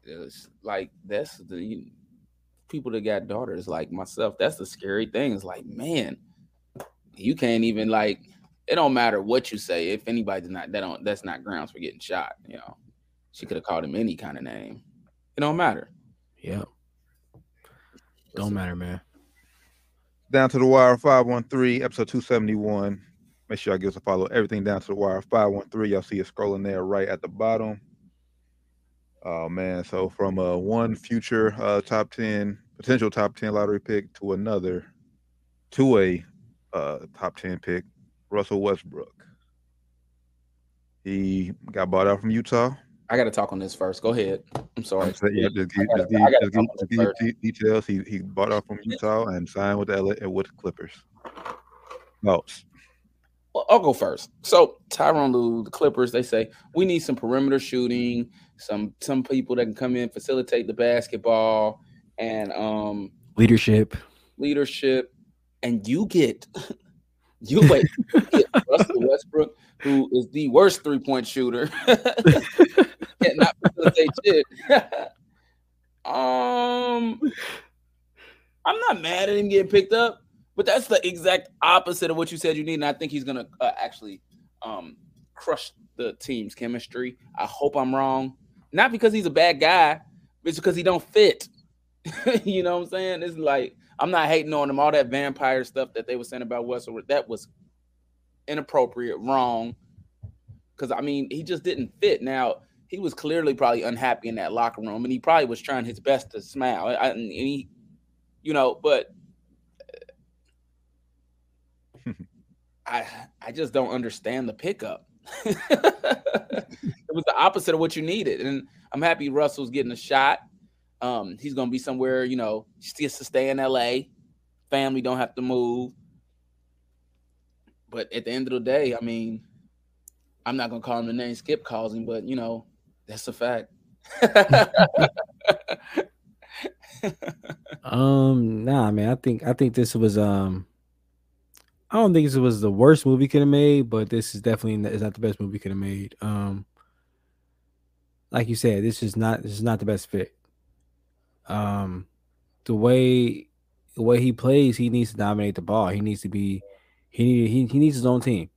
It's like that's the you, people that got daughters like myself. That's the scary thing. It's like, man, you can't even like. It don't matter what you say. If anybody's not that don't that's not grounds for getting shot. You know, she could have called him any kind of name. It don't matter. Yeah. Don't matter, man. Down to the wire 513, episode 271. Make sure y'all give us a follow. Everything down to the wire 513. Y'all see it scrolling there right at the bottom. Oh man, so from uh, one future uh, top 10, potential top 10 lottery pick to another, to a uh, top 10 pick, Russell Westbrook. He got bought out from Utah. I got to talk on this first. Go ahead. I'm sorry. So, yeah, just I just gotta- give- gotta just give- talk on just this give first. de- details. He he bought off from Utah and signed with the LA uh, with the Clippers. Thoughts? Well, I'll go first. So Tyronn Lue, the Clippers, they say we need some perimeter shooting, some some people that can come in facilitate the basketball and um Leadership. leadership, and you get you wait you get Russell Westbrook, who is the worst three point shooter, cannot facilitate shit. um, I'm not mad at him getting picked up, but that's the exact opposite of what you said you need, and I think he's gonna uh, actually um crush the team's chemistry. I hope I'm wrong, not because he's a bad guy, it's because he don't fit. you know what I'm saying? It's like I'm not hating on him. All that vampire stuff that they were saying about Westbrook, that was inappropriate, wrong. Because I mean, he just didn't fit. Now he was clearly probably unhappy in that locker room, and he probably was trying his best to smile. I, and he, you know, but I I just don't understand the pickup. it was the opposite of what you needed, and I'm happy Russell's getting a shot. Um, he's gonna be somewhere, you know, gets to stay in LA. Family don't have to move. But at the end of the day, I mean, I'm not gonna call him the name Skip calls him, but you know, that's a fact. Um, nah, man. I think I think this was um. I don't think this was the worst movie could have made, but this is definitely is not the best movie could have made. Um, like you said, this is not this is not the best fit. Um, the way the way he plays, he needs to dominate the ball. He needs to be he need, he he needs his own team.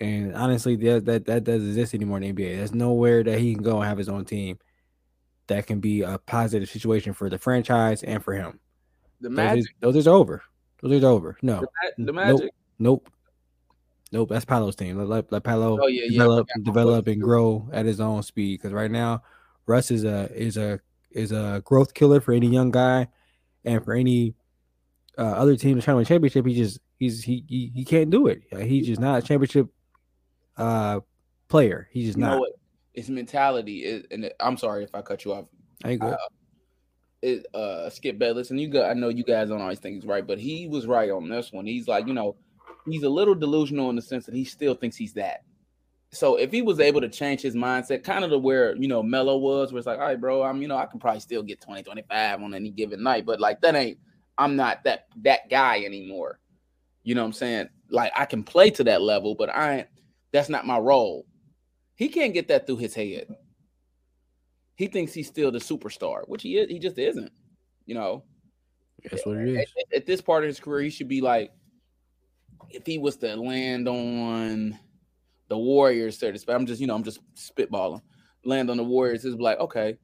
And honestly, that that that doesn't exist anymore in the NBA. There's nowhere that he can go and have his own team that can be a positive situation for the franchise and for him. the Those magic, is, those is over. Those is over. No, the, the magic. nope, nope. That's Paolo's team. Let, let, let Palo Oh, yeah, yeah, develop, forgot. develop, and grow at his own speed. Because right now, Russ is a is a is a growth killer for any young guy, and for any uh, other team that's trying to win championship. He just he's he he, he can't do it. He's just not a championship uh player. He's just You know not. what? His mentality is, and I'm sorry if I cut you off. I ain't good. It, uh, Skip Bayless, and you got, I know you guys don't always think he's right, but he was right on this one. He's like, you know, he's a little delusional in the sense that he still thinks he's that. So if he was able to change his mindset, kind of to where you know Melo was, where it's like, all right, bro, I'm you know I can probably still get 20, 25 on any given night, but like that ain't I'm not that that guy anymore. You know what I'm saying? Like I can play to that level, but I ain't that's not my role. He can't get that through his head. He thinks he's still the superstar, which he is. He just isn't. You know, That's what it is. at, at- this part of his career, he should be like, if he was to land on the Warriors, so to speak. I'm just, you know, I'm just spitballing. Land on the Warriors is like, okay,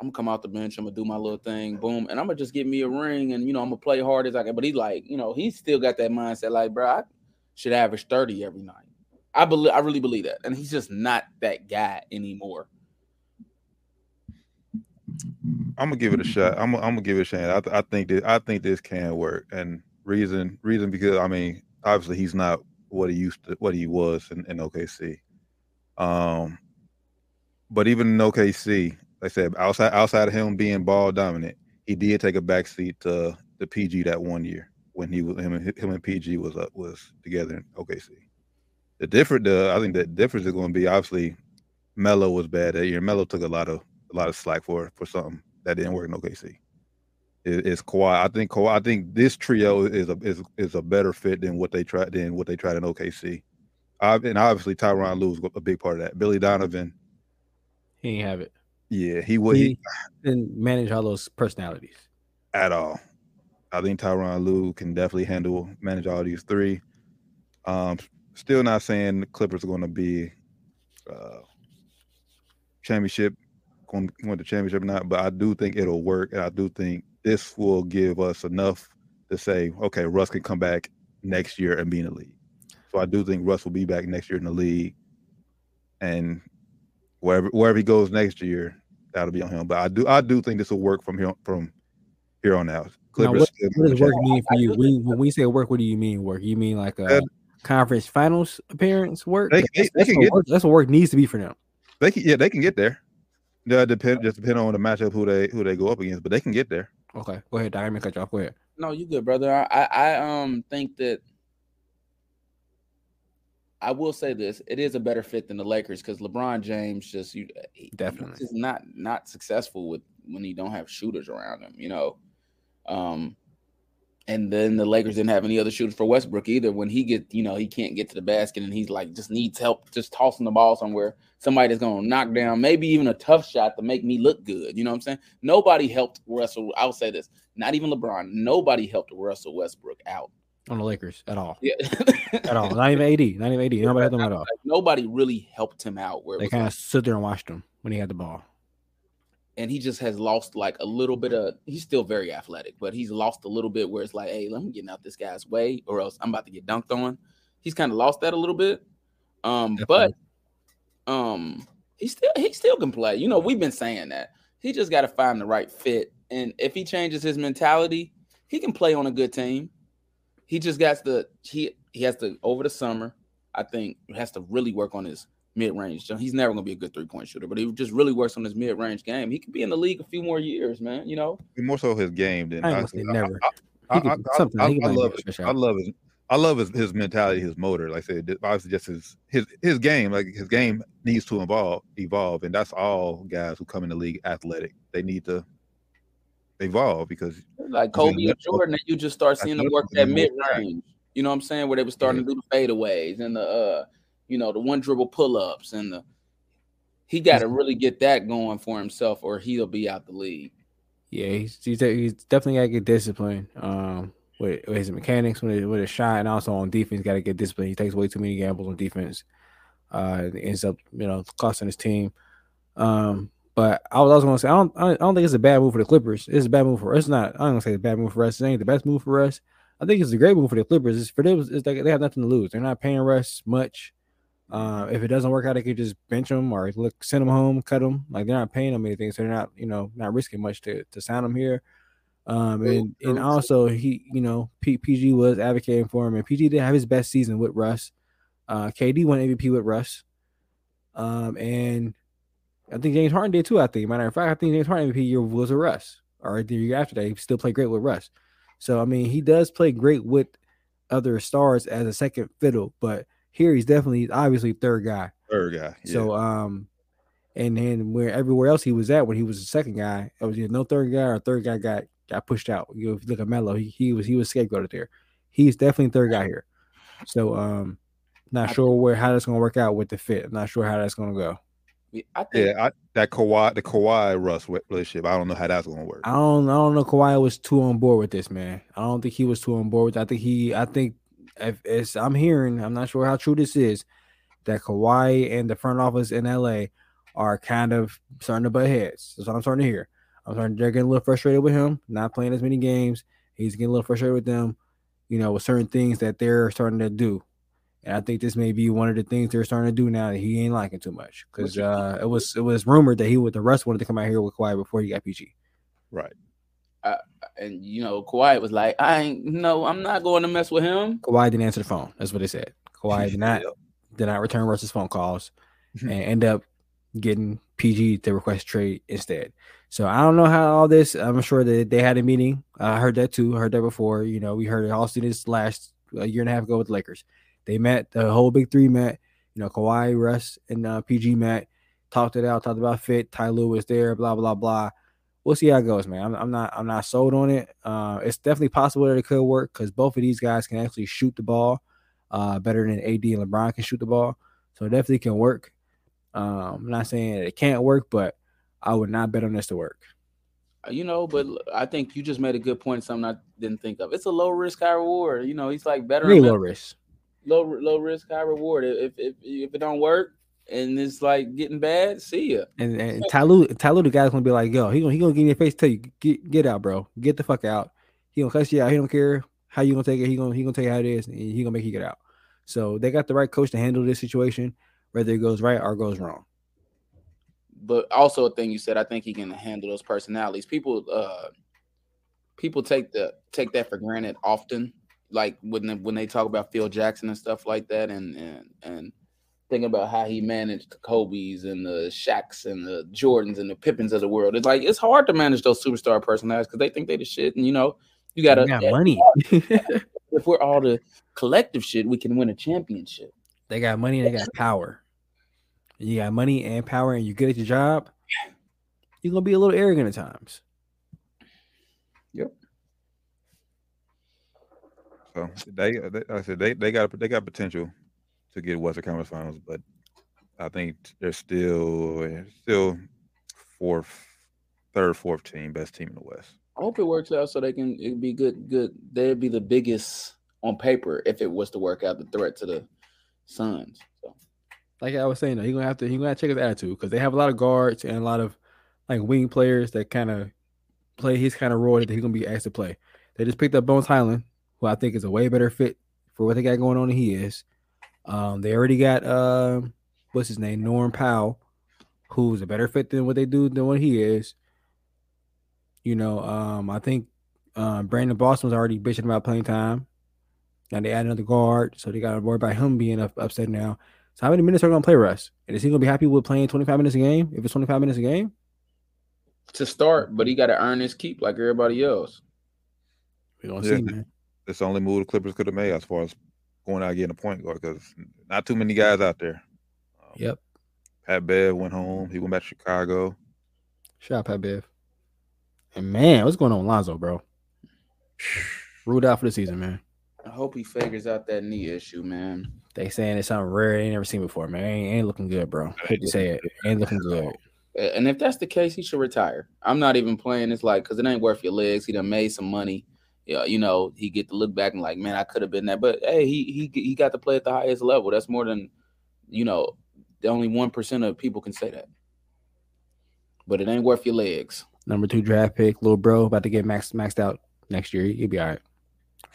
I'm gonna come out the bench, I'm gonna do my little thing, boom, and I'm gonna just get me a ring, and you know, I'm gonna play hard as I can. But he's like, you know, he's still got that mindset, like, bro, I should average 30 every night. I believe, I really believe that, and he's just not that guy anymore. I'm gonna give it a shot. I'm, I'm gonna give it a shot. I, th- I think that I think this can work, and reason reason because I mean obviously he's not what he used to what he was in, in OKC. Um, but even in OKC, like I said outside outside of him being ball dominant, he did take a backseat to the PG that one year when he was him and him and PG was up was together in OKC. The different the I think the difference is going to be obviously Melo was bad that year. Melo took a lot of a lot of slack for for something that didn't work in OKC. It, it's Kawhi. I think Kawhi. I think this trio is a is is a better fit than what they tried than what they tried in OKC. I, and obviously Tyronn Lue was a big part of that. Billy Donovan He ain't have it. Yeah, he would He he, didn't manage all those personalities. at all. I think Tyronn Lue can definitely handle manage all these three. Um, still not saying the Clippers are going to be uh, championship going to win the championship or not, but I do think it'll work, and I do think this will give us enough to say, okay, Russ can come back next year and be in the league. So I do think Russ will be back next year in the league, and wherever wherever he goes next year, that'll be on him. But I do I do think this will work from here from here on out. Now, Clippers what, what does work mean for you? When, when we say work, what do you mean work? You mean like a Uh, conference finals appearance work? They- they- That's- they can what work- that's what work needs to be for them. They can yeah, they can get there. Yeah, depend just depend on the matchup who they who they go up against, but they can get there. Okay, go ahead, Doc. I'm gonna cut you off. Go ahead. No, you good, brother. I, I, I um think that I will say this: it is a better fit than the Lakers because LeBron James just you Definitely. is not not successful with when he don't have shooters around him. You know, um, and then the Lakers didn't have any other shooters for Westbrook either. When he get you know he can't get to the basket and he's like just needs help just tossing the ball somewhere. Somebody that's gonna knock down maybe even a tough shot to make me look good. You know what I'm saying? Nobody helped Russell. I'll say this: not even LeBron. Nobody helped Russell Westbrook out. On the Lakers at all, Yeah, at all. Not even AD. Not even AD. Nobody had them at all. Like, nobody really helped him out. Where They kind of like- stood there and watched him when he had the ball. And he just has lost like a little bit of. He's still very athletic, but he's lost a little bit where it's like, hey, let me get out this guy's way, or else I'm about to get dunked on. He's kind of lost that a little bit. Um, but um, he still he still can play. You know, we've been saying that. He just got to find the right fit, and if he changes his mentality, he can play on a good team. He just got to he he has to over the summer. I think has to really work on his mid range. He's never gonna be a good three point shooter, but he just really works on his mid range game. He could be in the league a few more years, man. You know, More so his game than I I, gonna I- never. I, I- I- I- I love good his, I love his I love his, his mentality, his motor. Like I said, obviously just his his his game. Like his game needs to evolve, evolve, and that's all guys who come in the league athletic. They need to evolve because like Kobe in the- and Jordan, that you just start seeing them work another that mid range. You know what I'm saying? Where they were starting to do the fadeaways and the uh, you know, the one dribble pull ups and the. He got to really get that going for himself, or he'll be out the league. Yeah, he's he's, he's definitely got to get disciplined. Um, with, with his mechanics, with his, with his shot, and also on defense, got to get disciplined. He takes way too many gambles on defense. Uh, ends up you know costing his team. Um, but I was also going to say I don't I don't think it's a bad move for the Clippers. It's a bad move for us. It's not. I'm gonna say it's a bad move for us. It ain't the best move for us. I think it's a great move for the Clippers. It's for them. It's like they have nothing to lose. They're not paying Russ much. Uh, if it doesn't work out, they could just bench him or look send him home, cut him. Like they're not paying him anything, so they're not you know not risking much to to sign him here. Um, and and also he you know P, PG was advocating for him, and PG did have his best season with Russ. Uh, KD won MVP with Russ. Um, and I think James Harden did too. I think matter of fact, I think James Harden MVP year was with Russ, or the year after that, he still played great with Russ. So I mean, he does play great with other stars as a second fiddle, but here he's definitely obviously third guy. third guy. Yeah. So um, and then where everywhere else he was at when he was the second guy, it was either no third guy or third guy got got pushed out. You know, if you look at Melo, he, he was he was scapegoated there. He's definitely third guy here. So um, not sure where how that's gonna work out with the fit. I'm not sure how that's gonna go. I think yeah, I, that Kawhi, the Kawhi Russ relationship. I don't know how that's going to work. I don't I don't know Kawhi was too on board with this man. I don't think he was too on board with I think he I think if I'm hearing, I'm not sure how true this is, that Kawhi and the front office in LA are kind of starting to butt heads. That's what I'm starting to hear. I'm starting they're getting a little frustrated with him, not playing as many games. He's getting a little frustrated with them, you know, with certain things that they're starting to do. And I think this may be one of the things they're starting to do now that he ain't liking too much. Because uh, it was it was rumored that he would the rest wanted to come out here with Kawhi before he got PG. Right. And you know, Kawhi was like, I ain't no, I'm not going to mess with him. Kawhi didn't answer the phone. That's what they said. Kawhi did not did not return Russ's phone calls and end up getting PG to request trade instead. So I don't know how all this. I'm sure that they had a meeting. I heard that too. I heard that before. You know, we heard it all students last a year and a half ago with the Lakers. They met. The whole big three met. You know, Kawhi, Russ, and uh, PG met. Talked it out. Talked about fit. Ty Lue was there. Blah blah blah. We'll see how it goes, man. I'm, I'm not. I'm not sold on it. Uh, it's definitely possible that it could work because both of these guys can actually shoot the ball uh, better than AD and LeBron can shoot the ball. So it definitely can work. Um, I'm not saying it can't work, but I would not bet on this to work. You know, but I think you just made a good point. Something I didn't think of. It's a low risk, high reward. You know, he's like better. Really low risk. Low low risk, high reward. If if if it don't work and it's like getting bad, see ya. And, and Ty Lue, Tyloo, the guy's gonna be like, yo, he gonna he gonna get in your face, tell you get get out, bro, get the fuck out. He gonna cuss you out. He don't care how you gonna take it. He gonna he gonna tell you how it is, and he gonna make you get out. So they got the right coach to handle this situation, whether it goes right or goes wrong. But also a thing you said, I think he can handle those personalities. People uh people take the take that for granted often. Like when they, when they talk about Phil Jackson and stuff like that, and and and thinking about how he managed the Kobe's and the Shaqs and the Jordans and the Pippins of the world. It's like it's hard to manage those superstar personalities because they think they the shit, and you know you gotta They got money. if we're all the collective shit, we can win a championship. they got money they got power. You got money and power, and you're good at your job. You're gonna be a little arrogant at times. Yep. So they, they like I said they they got they got potential to get Western Conference Finals, but I think they're still still fourth, third, fourth team, best team in the West. I hope it works out so they can it'd be good. Good. They'd be the biggest on paper if it was to work out the threat to the Suns. So Like I was saying, though, he gonna have to he gonna have to check his attitude because they have a lot of guards and a lot of like wing players that kind of play his kind of role that he's gonna be asked to play. They just picked up Bones Hyland, who I think is a way better fit for what they got going on than he is. Um, they already got uh, what's his name, Norm Powell, who's a better fit than what they do than what he is. You know, um, I think um, Brandon Boston was already bitching about playing time. Now they add another guard, so they got to worry about him being up, upset now. So how many minutes are going to play Russ? And is he going to be happy with playing 25 minutes a game? If it's 25 minutes a game, to start, but he got to earn his keep like everybody else. we're going to Yeah. see, man. That's the only move the Clippers could have made as far as going out getting a point guard because not too many guys out there. Um, Yep. Pat Bev went home. He went back to Chicago. Shout out Pat Bev. And man, what's going on with Lonzo, bro? Ruled out for the season, man. I hope he figures out that knee issue, man. They saying it's something rare they ain't never seen before, man. Ain't, ain't looking good, bro. Hate to say it. Ain't looking good. And if that's the case, he should retire. I'm not even playing It's like because it ain't worth your legs. He done made some money. Yeah, you know, he get to look back and like, man, I could have been that. But hey, he he he got to play at the highest level. That's more than you know. The only one percent of people can say that. But it ain't worth your legs. Number two draft pick, little bro, about to get maxed maxed out next year. He'll be all right.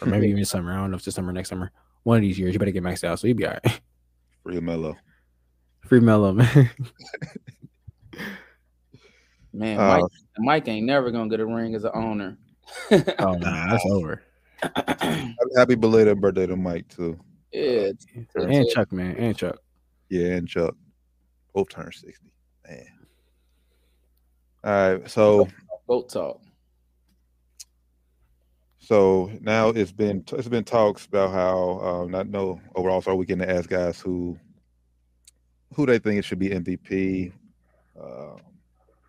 Or maybe even this summer. I don't know if it's this summer next summer. One of these years, you better get maxed out. So he'll be all right. Free Melo. Free Melo, man. Man, Uh, Mike, Mike ain't never gonna get a ring as an owner. oh, nah, that's over. Happy belated birthday to Mike too. yeah, it's- And Chuck, man. And Chuck. Yeah, and Chuck both turned sixty. Man. All right, so boat talk. so now it's been it's been talks about how um, not no overall star weekend to ask guys who who they think it should be MVP, uh,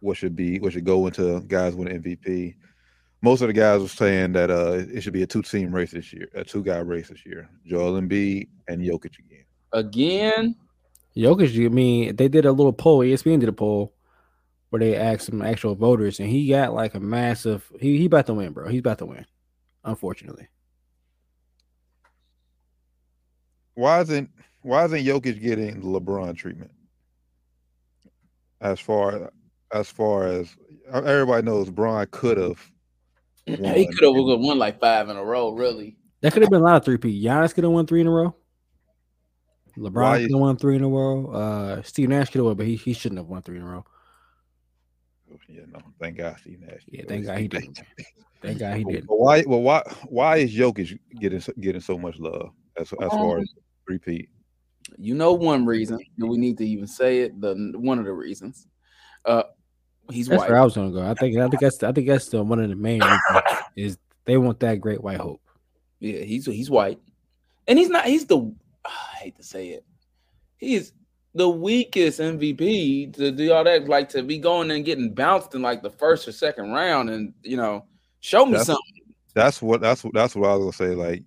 what should be what should go into guys winning MVP. Most of the guys were saying that uh, it should be a two team race this year, a two guy race this year. Joel Embiid and Jokic again. Again, Jokic, I mean, they did a little poll. ESPN did a poll where they asked some actual voters, and he got like a massive. He he about to win, bro. He's about to win. Unfortunately, Why isn't why isn't Jokic getting the LeBron treatment? As far as far as everybody knows, Bron could have. He could have won like five in a row. Really, that could have been a lot of three P. Giannis could have won three in a row. LeBron could have won three in a row. Uh, Steve Nash could have won, but he, he shouldn't have won three in a row. Yeah, no, thank God, Steve Nash. Yeah, thank God he didn't. Thank God he didn't. why? Well, why? Why is Jokic getting so- getting so much love as as far as repeat? you know one reason. Do we need to even say it? The one of the reasons. Uh, he's That's white. where I was gonna go. I think I think that's I think that's the one of the main is they want that great white hope. Yeah, he's he's white, and he's not. He's the. I hate to say it. He's the weakest MVP to do all that. Like to be going and getting bounced in like the first or second round, and you know, show me That's- something. That's what that's what that's what I was gonna say. Like,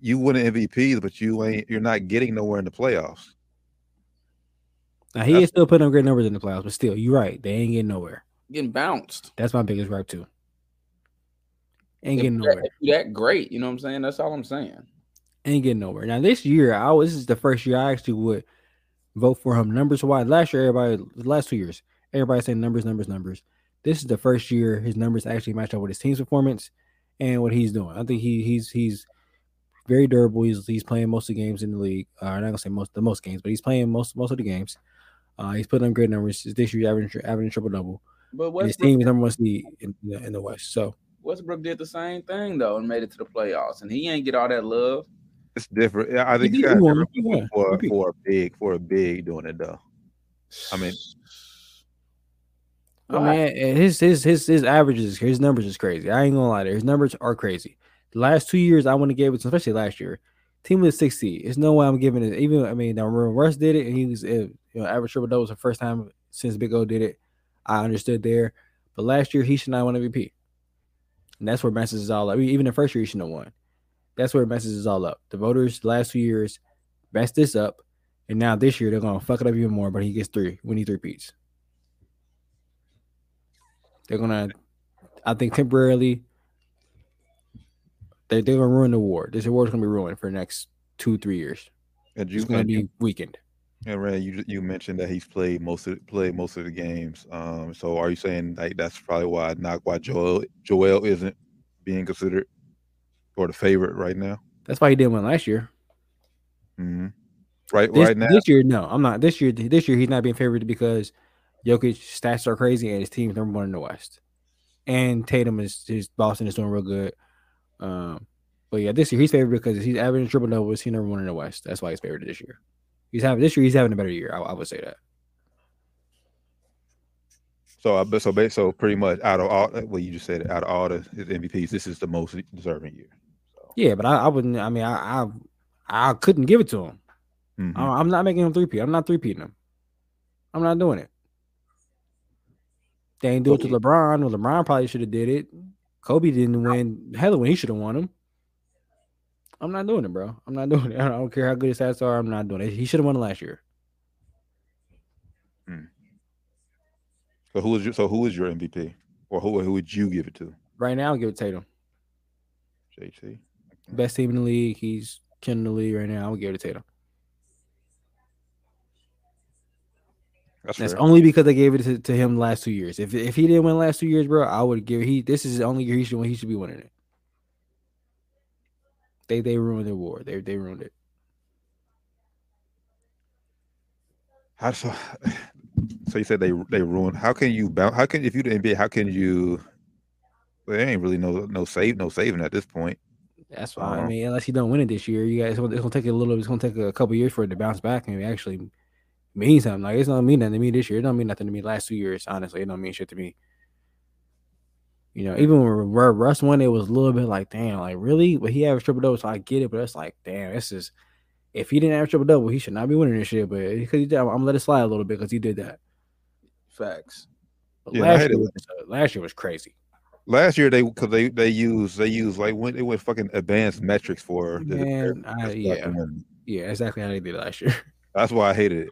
you win an MVP, but you ain't you're not getting nowhere in the playoffs. Now he is still putting up great numbers in the playoffs, but still, you're right. They ain't getting nowhere. Getting bounced. That's my biggest gripe too. Ain't If getting nowhere. that great, you know what I'm saying? That's all I'm saying. Ain't getting nowhere. Now this year, I was this is the first year I actually would vote for him numbers wise. Last year, everybody the last two years, everybody saying numbers, numbers, numbers. This is the first year his numbers actually match up with his team's performance and what he's doing. I think he he's he's very durable. He's he's playing most of the games in the league. Uh, I'm not gonna say most the most games, but he's playing most most of the games. Uh, he's putting up great numbers this year, averaging averaging triple double. But And his Westbrook, team is number one seed in the, in the West. So Westbrook did the same thing though and made it to the playoffs, and he ain't get all that love. It's different. Yeah, I think He it's did kinda win. different He won. for He for a big for a big doing it though. I mean, I mean, his his his his averages, his numbers is crazy. I ain't gonna lie, there. his numbers are crazy. The last two years, I want to give it, especially last year. Team six seed. There's no way I'm giving it. Even I mean, now remember Russ did it, and he was you know average triple double was the first time since Big O did it. I understood there, but last year he should not win MVP, and that's where messes is all up. Even the first year he shouldn't have won. That's where messes is all up. The voters the last two years messed this up, and now this year they're gonna fuck it up even more. But he gets three when he three peats. They're gonna, I think, temporarily. They they're gonna ruin the award. This award's gonna be ruined for the next two three years. and you It's gonna be weakened. And Rand, you you mentioned that he's played most of played most of the games. Um, so are you saying like that's probably why not why Joel Joel isn't being considered or the favorite right now? That's why he didn't win last year. hmm Right, This, right now. this year, no, I'm not. This year, this year he's not being favored because Jokic stats are crazy and his team's number one in the West, and Tatum is his Boston is doing real good. Um, but yeah, this year he's favored because he's averaging triple doubles. He's number one in the West. That's why he's favored this year. He's having this year. He's having a better year. I, I would say that. So I so so pretty much out of all well you just said out of all the his MVPs, this is the most deserving year. So Yeah, but I, I wouldn't. I mean, I, I I couldn't give it to him. mhm. I- I'm not making him three P. I'm not three P him. I'm not doing it. They ain't do it to LeBron. Well, LeBron probably should have did it. Kobe didn't win. Hell, when he should have won him. I'm not doing it, bro. I'm not doing it. I don't care how good his stats are. I'm not doing it. He should have won last year. Hmm. So who is your so who is your MVP? Or who who would you give it to? Right now, I'll give it to Tatum. JT. Best team in the league. He's killing the league right now. I would give it to Tatum. That's, That's only because they gave it to, to him last two years. If if he didn't win the last two years, bro, I would give he this is the only year he should win. He should be winning it. They they ruined the war. They they ruined it. How so? So you said they they ruined. How can you bounce? How can if you the NBA? How can you? Well, there ain't really no no save no saving at this point. That's why I mean, unless he don't win it this year, you guys it's gonna, it's gonna take a little. It's gonna take a couple years for it to bounce back and actually mean something. Like it's not mean nothing to me this year. It don't mean nothing to me last two years. Honestly, it don't mean shit to me. You know, even when Russ won, it was a little bit like, damn, like really? But he averaged triple double, so I get it. But it's like, damn, this is if he didn't average triple double, he should not be winning this shit. But because he did, I'm gonna let it slide a little bit because he did that. Facts. But Yeah, last, year was, uh, last year was crazy. Last year they because they they use they use like when they went fucking advanced metrics for the Man, I, yeah, yeah, exactly how they did it last year. That's why I hated it.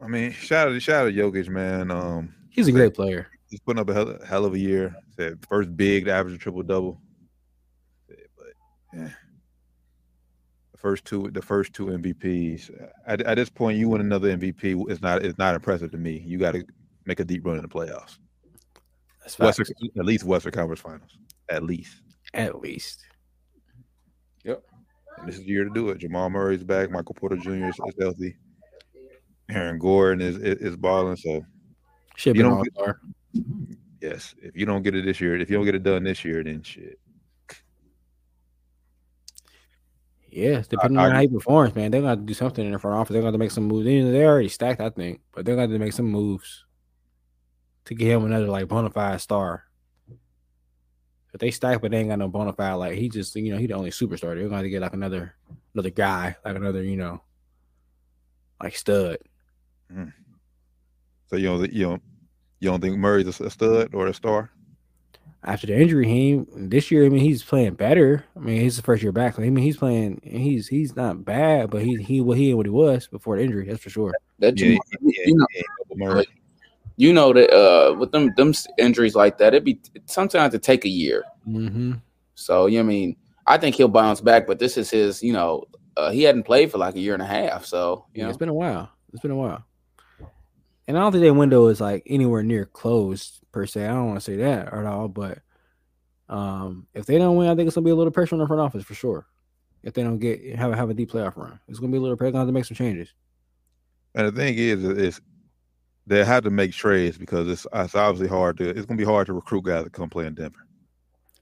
I mean, shout out to shout out to Jokic, man. Um, He's a great player. he's putting up a hell, hell of a year. Said first big to average a triple double. But yeah. The first two, the first two MVPs. At, at this point, you win another MVP It's not is not impressive to me. You got to make a deep run in the playoffs. That's Western, at least Western Conference Finals, at least. At least. And this is the year to do it. Jamal Murray's back. Michael Porter Jr. is, is healthy. Aaron Gordon is is, is balling. So You don't get- star. yes, if you don't get it this year, if you don't get it done this year, then shit. Yeah, depending I on how he performs, man, they're gonna do something in the front office. They're gonna make some moves. They- They're already stacked, I think, but they're gonna make some moves to get him another like bona fide star. If they stack, but they ain't got no bona fide, like he just you know he the only superstar. They're gonna get like another another guy, like another you know like stud. So you don't you don't you don't think Murray's a, a stud or a star? after the injury, he this year. I mean, he's playing better. I mean, he's the first year back. I mean, he's playing. He's he's not bad, but he he what he ain't what he was before the injury. That's for sure. That Yeah, you, yeah, you know, yeah, Murray. you know that uh with them them injuries like that, it be sometimes it take a year. Mm-hmm. So you know I mean, I think he'll bounce back, but this is his, you know, uh, he hadn't played for like a year and a half. So you Yeah, know, it's been a while. It's been a while. And I don't think that window is like anywhere near closed per se. I don't want to say that at all, but um, if they don't win, I think it's gonna be a little pressure on the front office for sure. If they don't get have a have a deep playoff run, it's gonna be a little pressure. Gonna have to make some changes. And the thing is, is they have to make trades because it's it's obviously hard to. It's gonna be hard to recruit guys to come play in Denver.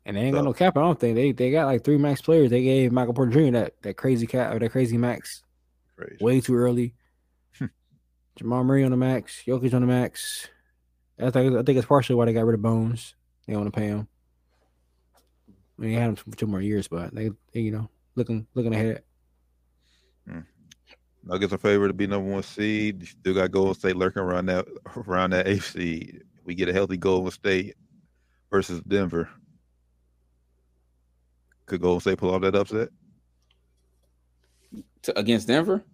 And they ain't got no cap. I don't think they they got like three max players. They gave Michael Porter Jr. that that crazy cap or that crazy max Crazy. way too early. Jamal Murray on the max, Jokic on the max. I think I think it's partially why they got rid of Bones. They want to pay him. I mean, they had him for two more years, but they, they you know, looking looking ahead. Hmm. Nuggets are favored to be number one seed. You still got Golden State lurking around that around that eighth seed. We get a healthy Golden State versus Denver. Could Golden State pull off that upset? to, against Denver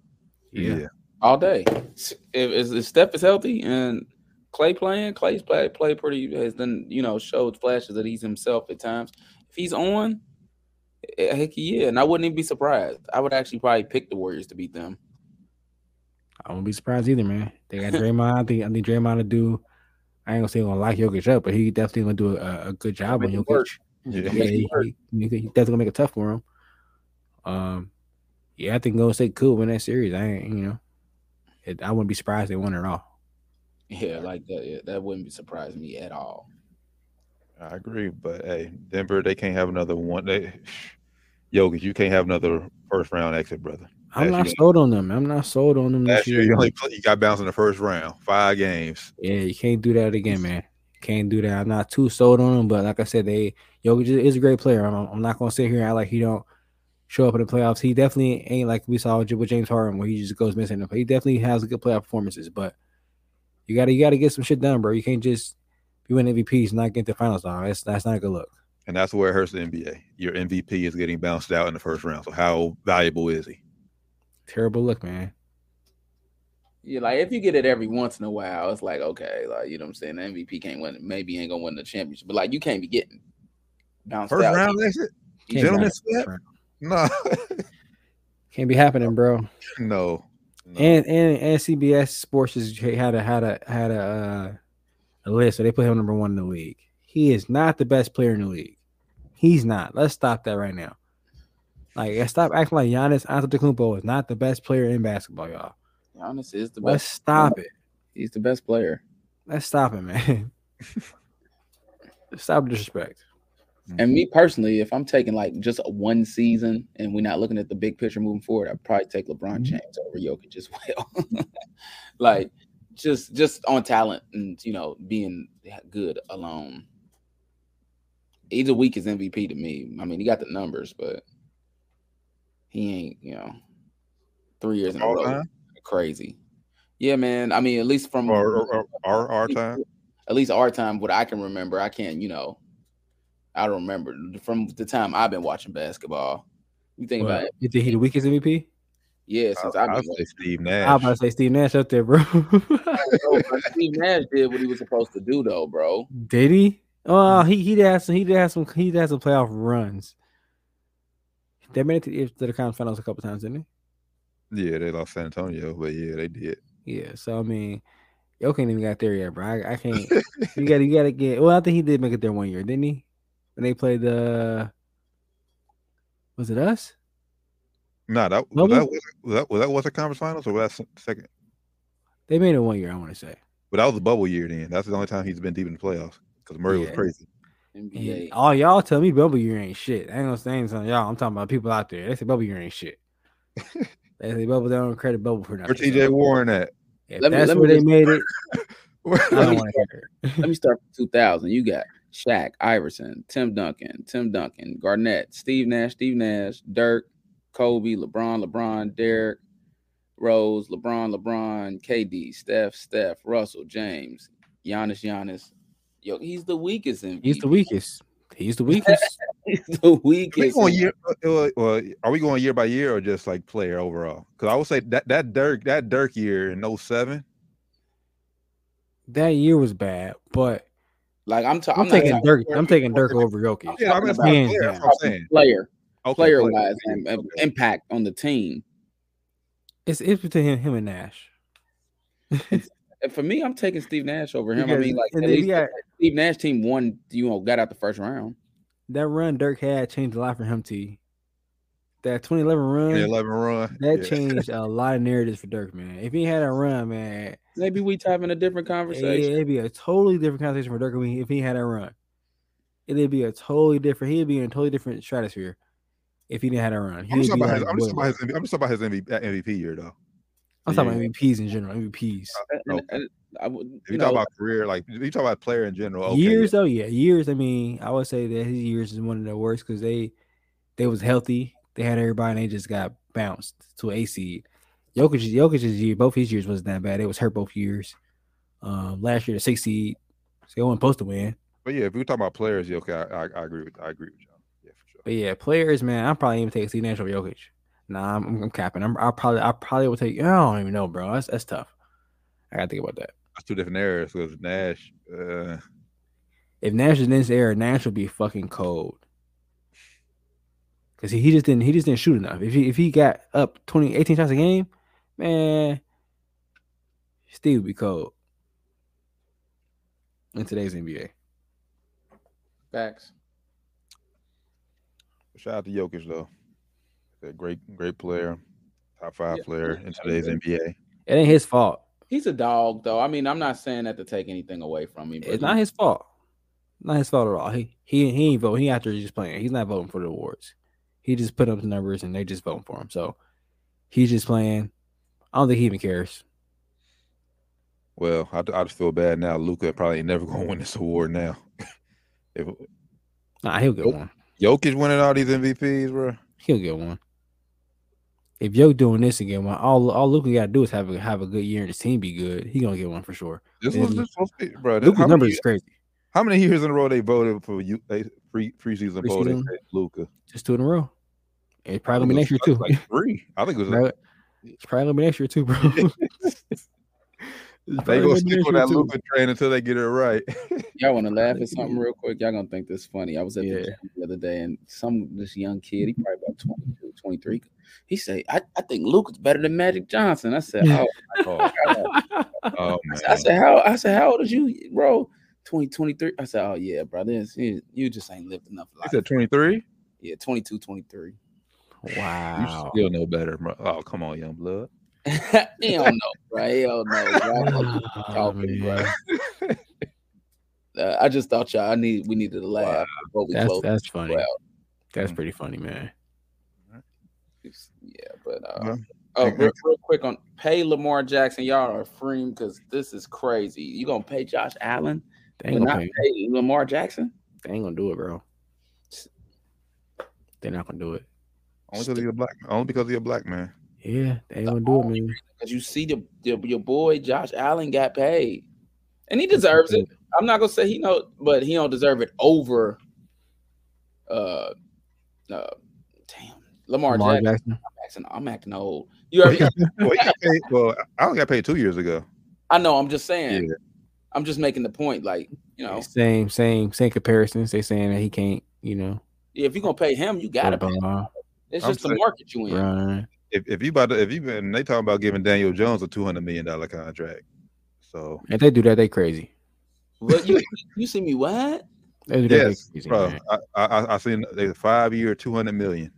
Yeah. All day. If, if, if Steph is healthy and Clay playing, Clay's play play pretty has done you know showed flashes that he's himself at times. If he's on, eh, heck yeah, and I wouldn't even be surprised. I would actually probably pick the Warriors to beat them. I won't be surprised either, man. They got Draymond. I think I think Draymond to do. I ain't gonna say he's gonna lock Jokic up, but he definitely gonna do a, a good job on Make it Jokic. Yeah. Yeah, he, he, he he definitely gonna make it tough for him. Um, yeah, I think Golden State could win that series. I ain't, you know, it, I wouldn't be surprised they won it all. Yeah, like that. Yeah, that wouldn't be surprising me at all. I agree, but hey, Denver, they can't have another one. They, Jokic, you can't have another first round exit, brother. I'm Last not year- sold on them. I'm not sold on them this Last year, year. you only play, you got bounced in the first round, five games. Yeah, you can't do that again, man. Can't do that. I'm not too sold on them, but like I said, they Jokic is a great player. I'm, I'm not gonna sit here and act like he don't show up in the playoffs. He definitely ain't like we saw with James Harden where he just goes missing. He definitely has good playoff performances, but you gotta you gotta get some shit done, bro. You can't just be winning MVPs and not get the finals dog. That's that's not a good look. And that's where it hurts the NBA. Your MVP is getting bounced out in the first round. So how valuable is he? Terrible look, man. Yeah, like if you get it every once in a while, it's like okay, like you know what I'm saying. The MVP can't win, maybe ain't gonna win the championship, but like you can't be getting bounced First out. round exit? Can't Gentlemen be, sweep? No. can't be happening, bro. no. No. And and and CBS Sports has had a had a had a uh, a list, so they put him number one in the league. He is not the best player in the league. He's not. Let's stop that right now. Like, stop acting like Giannis Antetokounmpo is not the best player in basketball, y'all. Giannis is the Let's best. stop it. He's the best player. Let's stop it, man. stop the And me personally, if I'm taking like just one season and we're not looking at the big picture moving forward, I'd probably take LeBron Mhm. James over Jokic as well. like just just on talent and you know being good alone. He's a weak as MVP to me. I mean, he got the numbers, but he ain't you know three years in a row time? crazy. Yeah, man. I mean, at least from or, or our, our time? at least our time, what I can remember, I can't, you know, I don't remember from the time I've been watching basketball. You think about it, You think he the weakest MVP? yeah, since I've I'd been say watching. Steve I'm Nash. about to say Steve Nash up there, bro. Bro, Steve Nash did what he was supposed to do, though, bro. Did he? Oh, he he did have some. He did have some. He did have some playoff runs. They made it to, to the conference finals a couple times, didn't he? Yeah, they lost San Antonio, but yeah, they did. Yeah. So I mean, yo can't even got there yet, bro. I, I can't. you got to you got to get. Well, I think he did make it there one year, didn't he? When they played the. Was it us? No, that was that was, was that was that was the conference finals or was that second? They made it one year. I want to say. But that was the bubble year. Then that's the only time he's been deep in the playoffs because Murray was crazy. NBA. And all y'all tell me bubble year ain't shit. I ain't gonna say anything, y'all. I'm talking about people out there. They say bubble year ain't shit. they say bubble. They don't credit bubble for Where nothing. TJ So, Warren at? if Let me- that's let me where they just- made it. I Let don't me want to. Let me start from 2000. You got Shaq, Iverson, Tim Duncan, Tim Duncan, Garnett, Steve Nash, Steve Nash, Dirk, Kobe, LeBron, LeBron, Derrick, Rose, LeBron, LeBron, KD, Steph, Steph, Russell, James, Giannis, Giannis, Yo, he's the weakest. MVP. He's the weakest. He's the weakest. He's the Are we going year? uh, uh, Well, are we going year by year or just like player overall? Because I would say that that Dirk that Dirk year in 07, that year was bad, but Like I'm, ta- I'm, I'm, not taking Dirk. I'm taking Dirk over Jokic. Yeah, I mean, that's not Hands player. That's down. what I'm saying. player, Okay, player player. wise, and, and Okay. impact on the team. It's it's between him, him and Nash. For me, I'm taking Steve Nash over him. I mean, like and at least got- Steve Nash team won. You know, got out the first round. that run Dirk had changed a lot for him. T. That 2011 run 2011 run. that yeah. changed a lot of narratives for Dirk, man. If he had a run, man, Maybe we having a different it, conversation. it'd be a totally different conversation for Dirk if he- if he had a run. It'd be a totally different. He'd be in a totally different stratosphere if he didn't have a run. I'm He'd just, be talking about his, I'm, just talking Williams. about his, I'm just talking about his MVP, that MVP year though. I'm talking Yeah. about MVPs in general. MVPs. Uh, and- Okay. and I would, If you you know, talk about career, like if you talk about player in general, okay, years though, yeah, years. I mean, I would say that his years is one of the worst because they they was healthy. They had everybody, and they just got bounced to a seed. Jokic, Jokic's year, both his years wasn't that bad. It was hurt both years. Um, last year the six seed, so they weren't supposed to win. But yeah, if we talk about players, yeah, okay, I, I, I agree with I agree with you. Yeah, for sure. But yeah, players, man, I'm probably even take Steve Nash over Jokic. Nah, I'm, I'm capping. I'm I probably I probably would take. I don't even know, bro. That's that's tough. I gotta think about that. That's two different areas because Nash. Uh, If Nash is in this era, Nash will be fucking cold. Cause he, he just didn't he just didn't shoot enough. If he if he got up 20, 18 shots a game, man, Steve would be cold in today's NBA. facts. shout out to Jokic though. A great great player, top five Yeah. player in today's NBA. It ain't his fault. He's a dog, though. I mean, I'm not saying that to take anything away from him. But It's not his fault. Not his fault at all. He he he ain't voting. He after just playing. He's not voting for the awards. He just put up the numbers and they just voting for him. So he's just playing. I don't think he even cares. Well, I, I just feel bad now. Luka probably never gonna win this award now. if Nah, he'll get Nope. one. Jokic winning all these MVPs, bro. He'll get one. If Yo doing this again, well, all all Luka got to do is have a have a good year and his team be good. He gonna get one for sure. This was this supposed bro. Luka's numbers many, is crazy. how many years in a row they voted for you? They pre preseason poll. They Preseason? Luka. Just two in a row. It's probably gonna be next year too. Like three. I think it was. Right? It's probably gonna be next year too, bro. They gonna stick next with that. Luka train until they get it right. Y'all want to laugh at something real quick? Y'all gonna think this funny. I was at Yeah. the gym the other day, and some this young kid, he probably about 22, 23. He say, "I, I think Luke is better than Magic Johnson." I said, "Oh, my oh, oh I man. said, I said, "How?" I said, "How old is you, bro?" 20, 23. I said, "Oh yeah, brother, It's- you, you just ain't lived enough life. He life." said 23. yeah, 22, 23. Wow. You still know better, bro. Oh, come on, young blood. he don't know, bro. He don't know. bro. Oh, talking, bro. man. Uh, I just thought y'all I need we needed to laugh before we That's that's funny. Well, That's pretty funny, man. yeah, but uh, Well, oh, real, real quick on pay Lamar Jackson. Y'all are free because this is crazy. You gonna pay Josh Allen, They ain't not gonna pay. pay Lamar Jackson? They ain't gonna do it, bro. They're not gonna do it. Only because you're a black. Only because you're a black man. Yeah, they ain't gonna do it, man. Because you see the, the your boy Josh Allen got paid, and he deserves it. I'm not gonna say he know, but he don't deserve it over. Uh, uh damn, Lamar, Lamar Jackson. Jackson. Jackson. I'm acting old. You heard me? well, he got paid, well, I only got paid two years ago. I know. I'm just saying. Yeah. I'm just making the point. Like you know, Same, same, same comparisons. They saying that he can't, you know, Yeah, if you're gonna pay him, you gotta pay. him. It's I'm just the market you in. run. If if you about to, if you been they talking about giving Daniel Jones a two hundred million dollar contract. So If they do that, they crazy. What you you see me what? They do that, yes, crazy, bro. man. I, I I seen they five year two hundred million.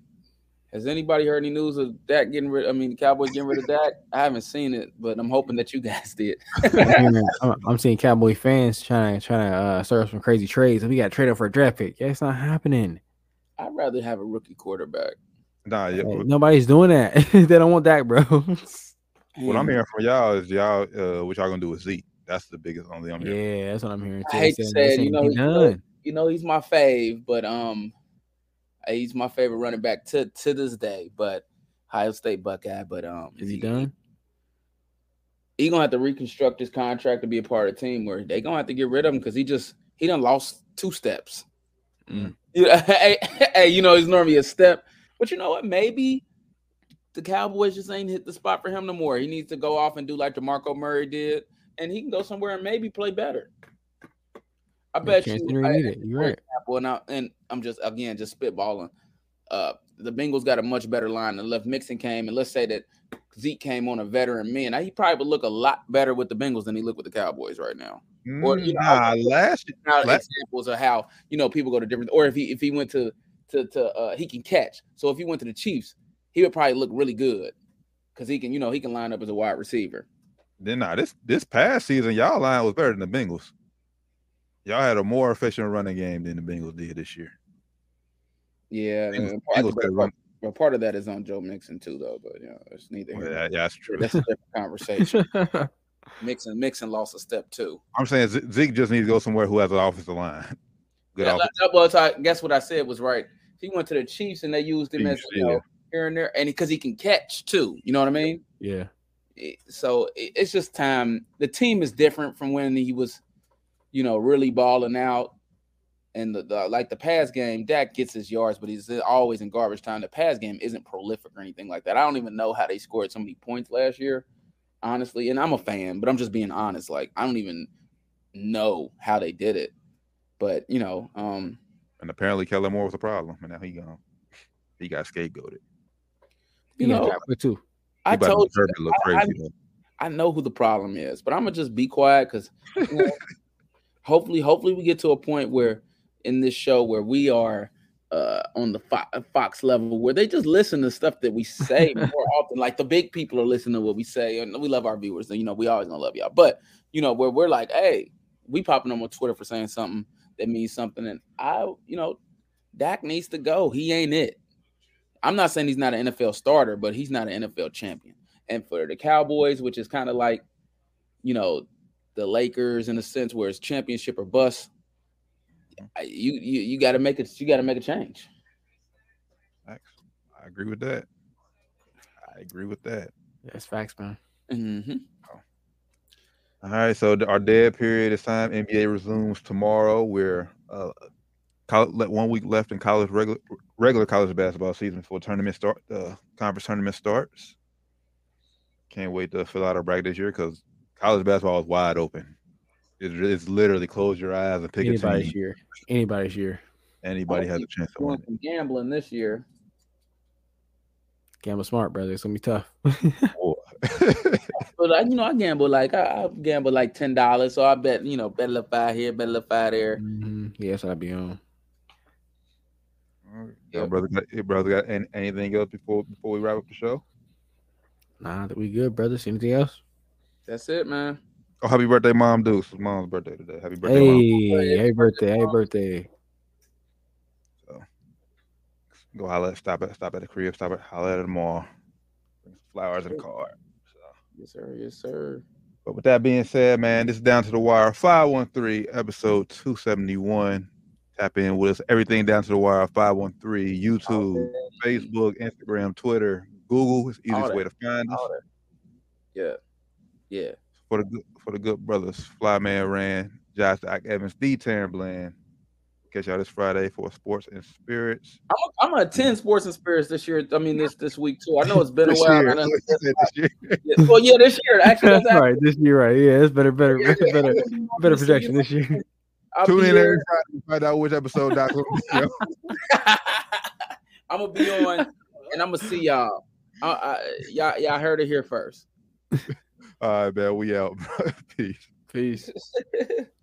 Has anybody heard any news of Dak getting rid? I mean, the Cowboys getting rid of Dak. I haven't seen it, but I'm hoping that you guys did. I'm I'm, I'm seeing Cowboy fans trying to trying to uh, start some crazy trades. We got traded for a draft pick. Yeah, it's not happening. I'd rather have a rookie quarterback. Nah, yeah, Like, nobody's doing that. they don't want that, bro. what I'm hearing from y'all is y'all uh what y'all gonna do with Zeke. That's the biggest only I'm hearing. yeah, that's what I'm hearing. I hate They to saying- say you saying know, he you know, done. You know, he's my fave, but um, he's my favorite running back to to this day. But Ohio State Buckeye. But um, Is he done? he gonna have to reconstruct his contract to be a part of the team where they gonna have to get rid of him because he just he done lost two steps. Mm. Yeah, hey, hey, you know, he's normally a step, but you know what? Maybe the Cowboys just ain't hit the spot for him no more. He needs to go off and do like DeMarco Murray did, and he can go somewhere and maybe play better. I bet you. really I- need it. You're right. Well, now, and I'm just again just spitballing. Uh, the Bengals got a much better line. And left Mixon came, and let's say that Zeke came on a veteran man. Now he probably would look a lot better with the Bengals than he look with the Cowboys right now. Or, you know, nah, last Now Like- examples of how you know people go to different, or if he if he went to to to uh, he can catch. So if he went to the Chiefs, he would probably look really good because he can you know he can line up as a wide receiver. then nah, this this past season, y'all line was better than the Bengals. Y'all had a more efficient running game than the Bengals did this year. Yeah, Bengals- and Bengals part, could but, but part of that is on Joe Mixon too, though. But you know, it's neither. Well, yeah, yeah, that's true. That's a different conversation. Mixon, Mixon lost a step too. I'm saying Zeke just needs to go somewhere who has an offensive line. Good Yeah, offensive. like- well, so I guess what I said was right. He went to the Chiefs and they used him as Chiefs, you yeah. know here and there, and because he can catch too. You know what I mean? yeah. So it's just time. The team is different from when he was, you know, really balling out. And the, the like the pass game, Dak gets his yards, but he's always in garbage time. The pass game isn't prolific or anything like that. I don't even know how they scored so many points last year, honestly. And I'm a fan, but I'm just being honest. Like I don't even know how they did it. But you know, um, And apparently Kellen Moore was a problem, and now he gone. He got scapegoated. you know, got too. I about to told you, look I- I- crazy. though. I know who the problem is, but I'm gonna just be quiet because hopefully, hopefully we get to a point where in this show where we are uh, on the Fo- Fox level where they just listen to stuff that we say more often. Like the big people are listening to what we say, and we love our viewers. And you know, we always gonna love y'all. But you know, where we're like, hey, we popping them on Twitter for saying something that means something, and I, you know, Dak needs to go. He ain't it. I'm not saying he's not an NFL starter, but he's not an NFL champion. And for the Cowboys, which is kind of like, you know, the Lakers in a sense where it's championship or bust. I- You you you got to make it. You got to make a change. Facts. I agree with that. I agree with that. That's facts, man. hmm All right, so our dead period is time. NBA resumes tomorrow. We're uh, col- one week left in college regular regular college basketball season before tournament start. The conference tournament starts. Can't wait to fill out our bracket this year because college basketball is wide open. It's, it's literally close your eyes and pick a Anybody's team. year. Anybody's year. Anybody has a chance to win. Doing gambling this year. Gamble smart, brother. It's gonna be tough. But I, you know, I gamble like I, I gamble like ten dollars. So I bet you know, bet a little five here, bet a little five there. Mhm. Yeah, that's I'd be on. Your brother, got, your brother got any, anything else before before we wrap up the show? Nah, that we good, brothers. Anything else? That's it, man. Oh, happy birthday, Mom Deuce. It's Mom's birthday today. Happy birthday, Mom. Hey, happy birthday, happy birthday. So, go holler, at- stop at stop at the crib, stop at holler at the mall. Bring some flowers and a card. So, Yes, sir. Yes, sir. but with that being said, man, this is down to the wire. 513 episode 271. Tap in with us. Everything down to the wire. 513 YouTube, Facebook, Instagram, Twitter, Google. It's the easiest way to find us. Yeah. Yeah. For the good for the good brothers, Flyman Ran, Josh Evans, D Bland. Catch y'all this Friday for sports and spirits. I'm, I'm gonna attend Sports and Spirits this year. I mean, this this week too. I know it's been a while. year. I know- This year. yeah, well, yeah, this year actually. That's right. This year, right? Yeah, it's better, better, better, better, better projection this year. I'll Tune in every Friday to find out which episode Doc will be on. I'm gonna be on, and I'm gonna see y'all. I, I, y'all, y'all heard it here first. All right, man. We out. Peace. Peace.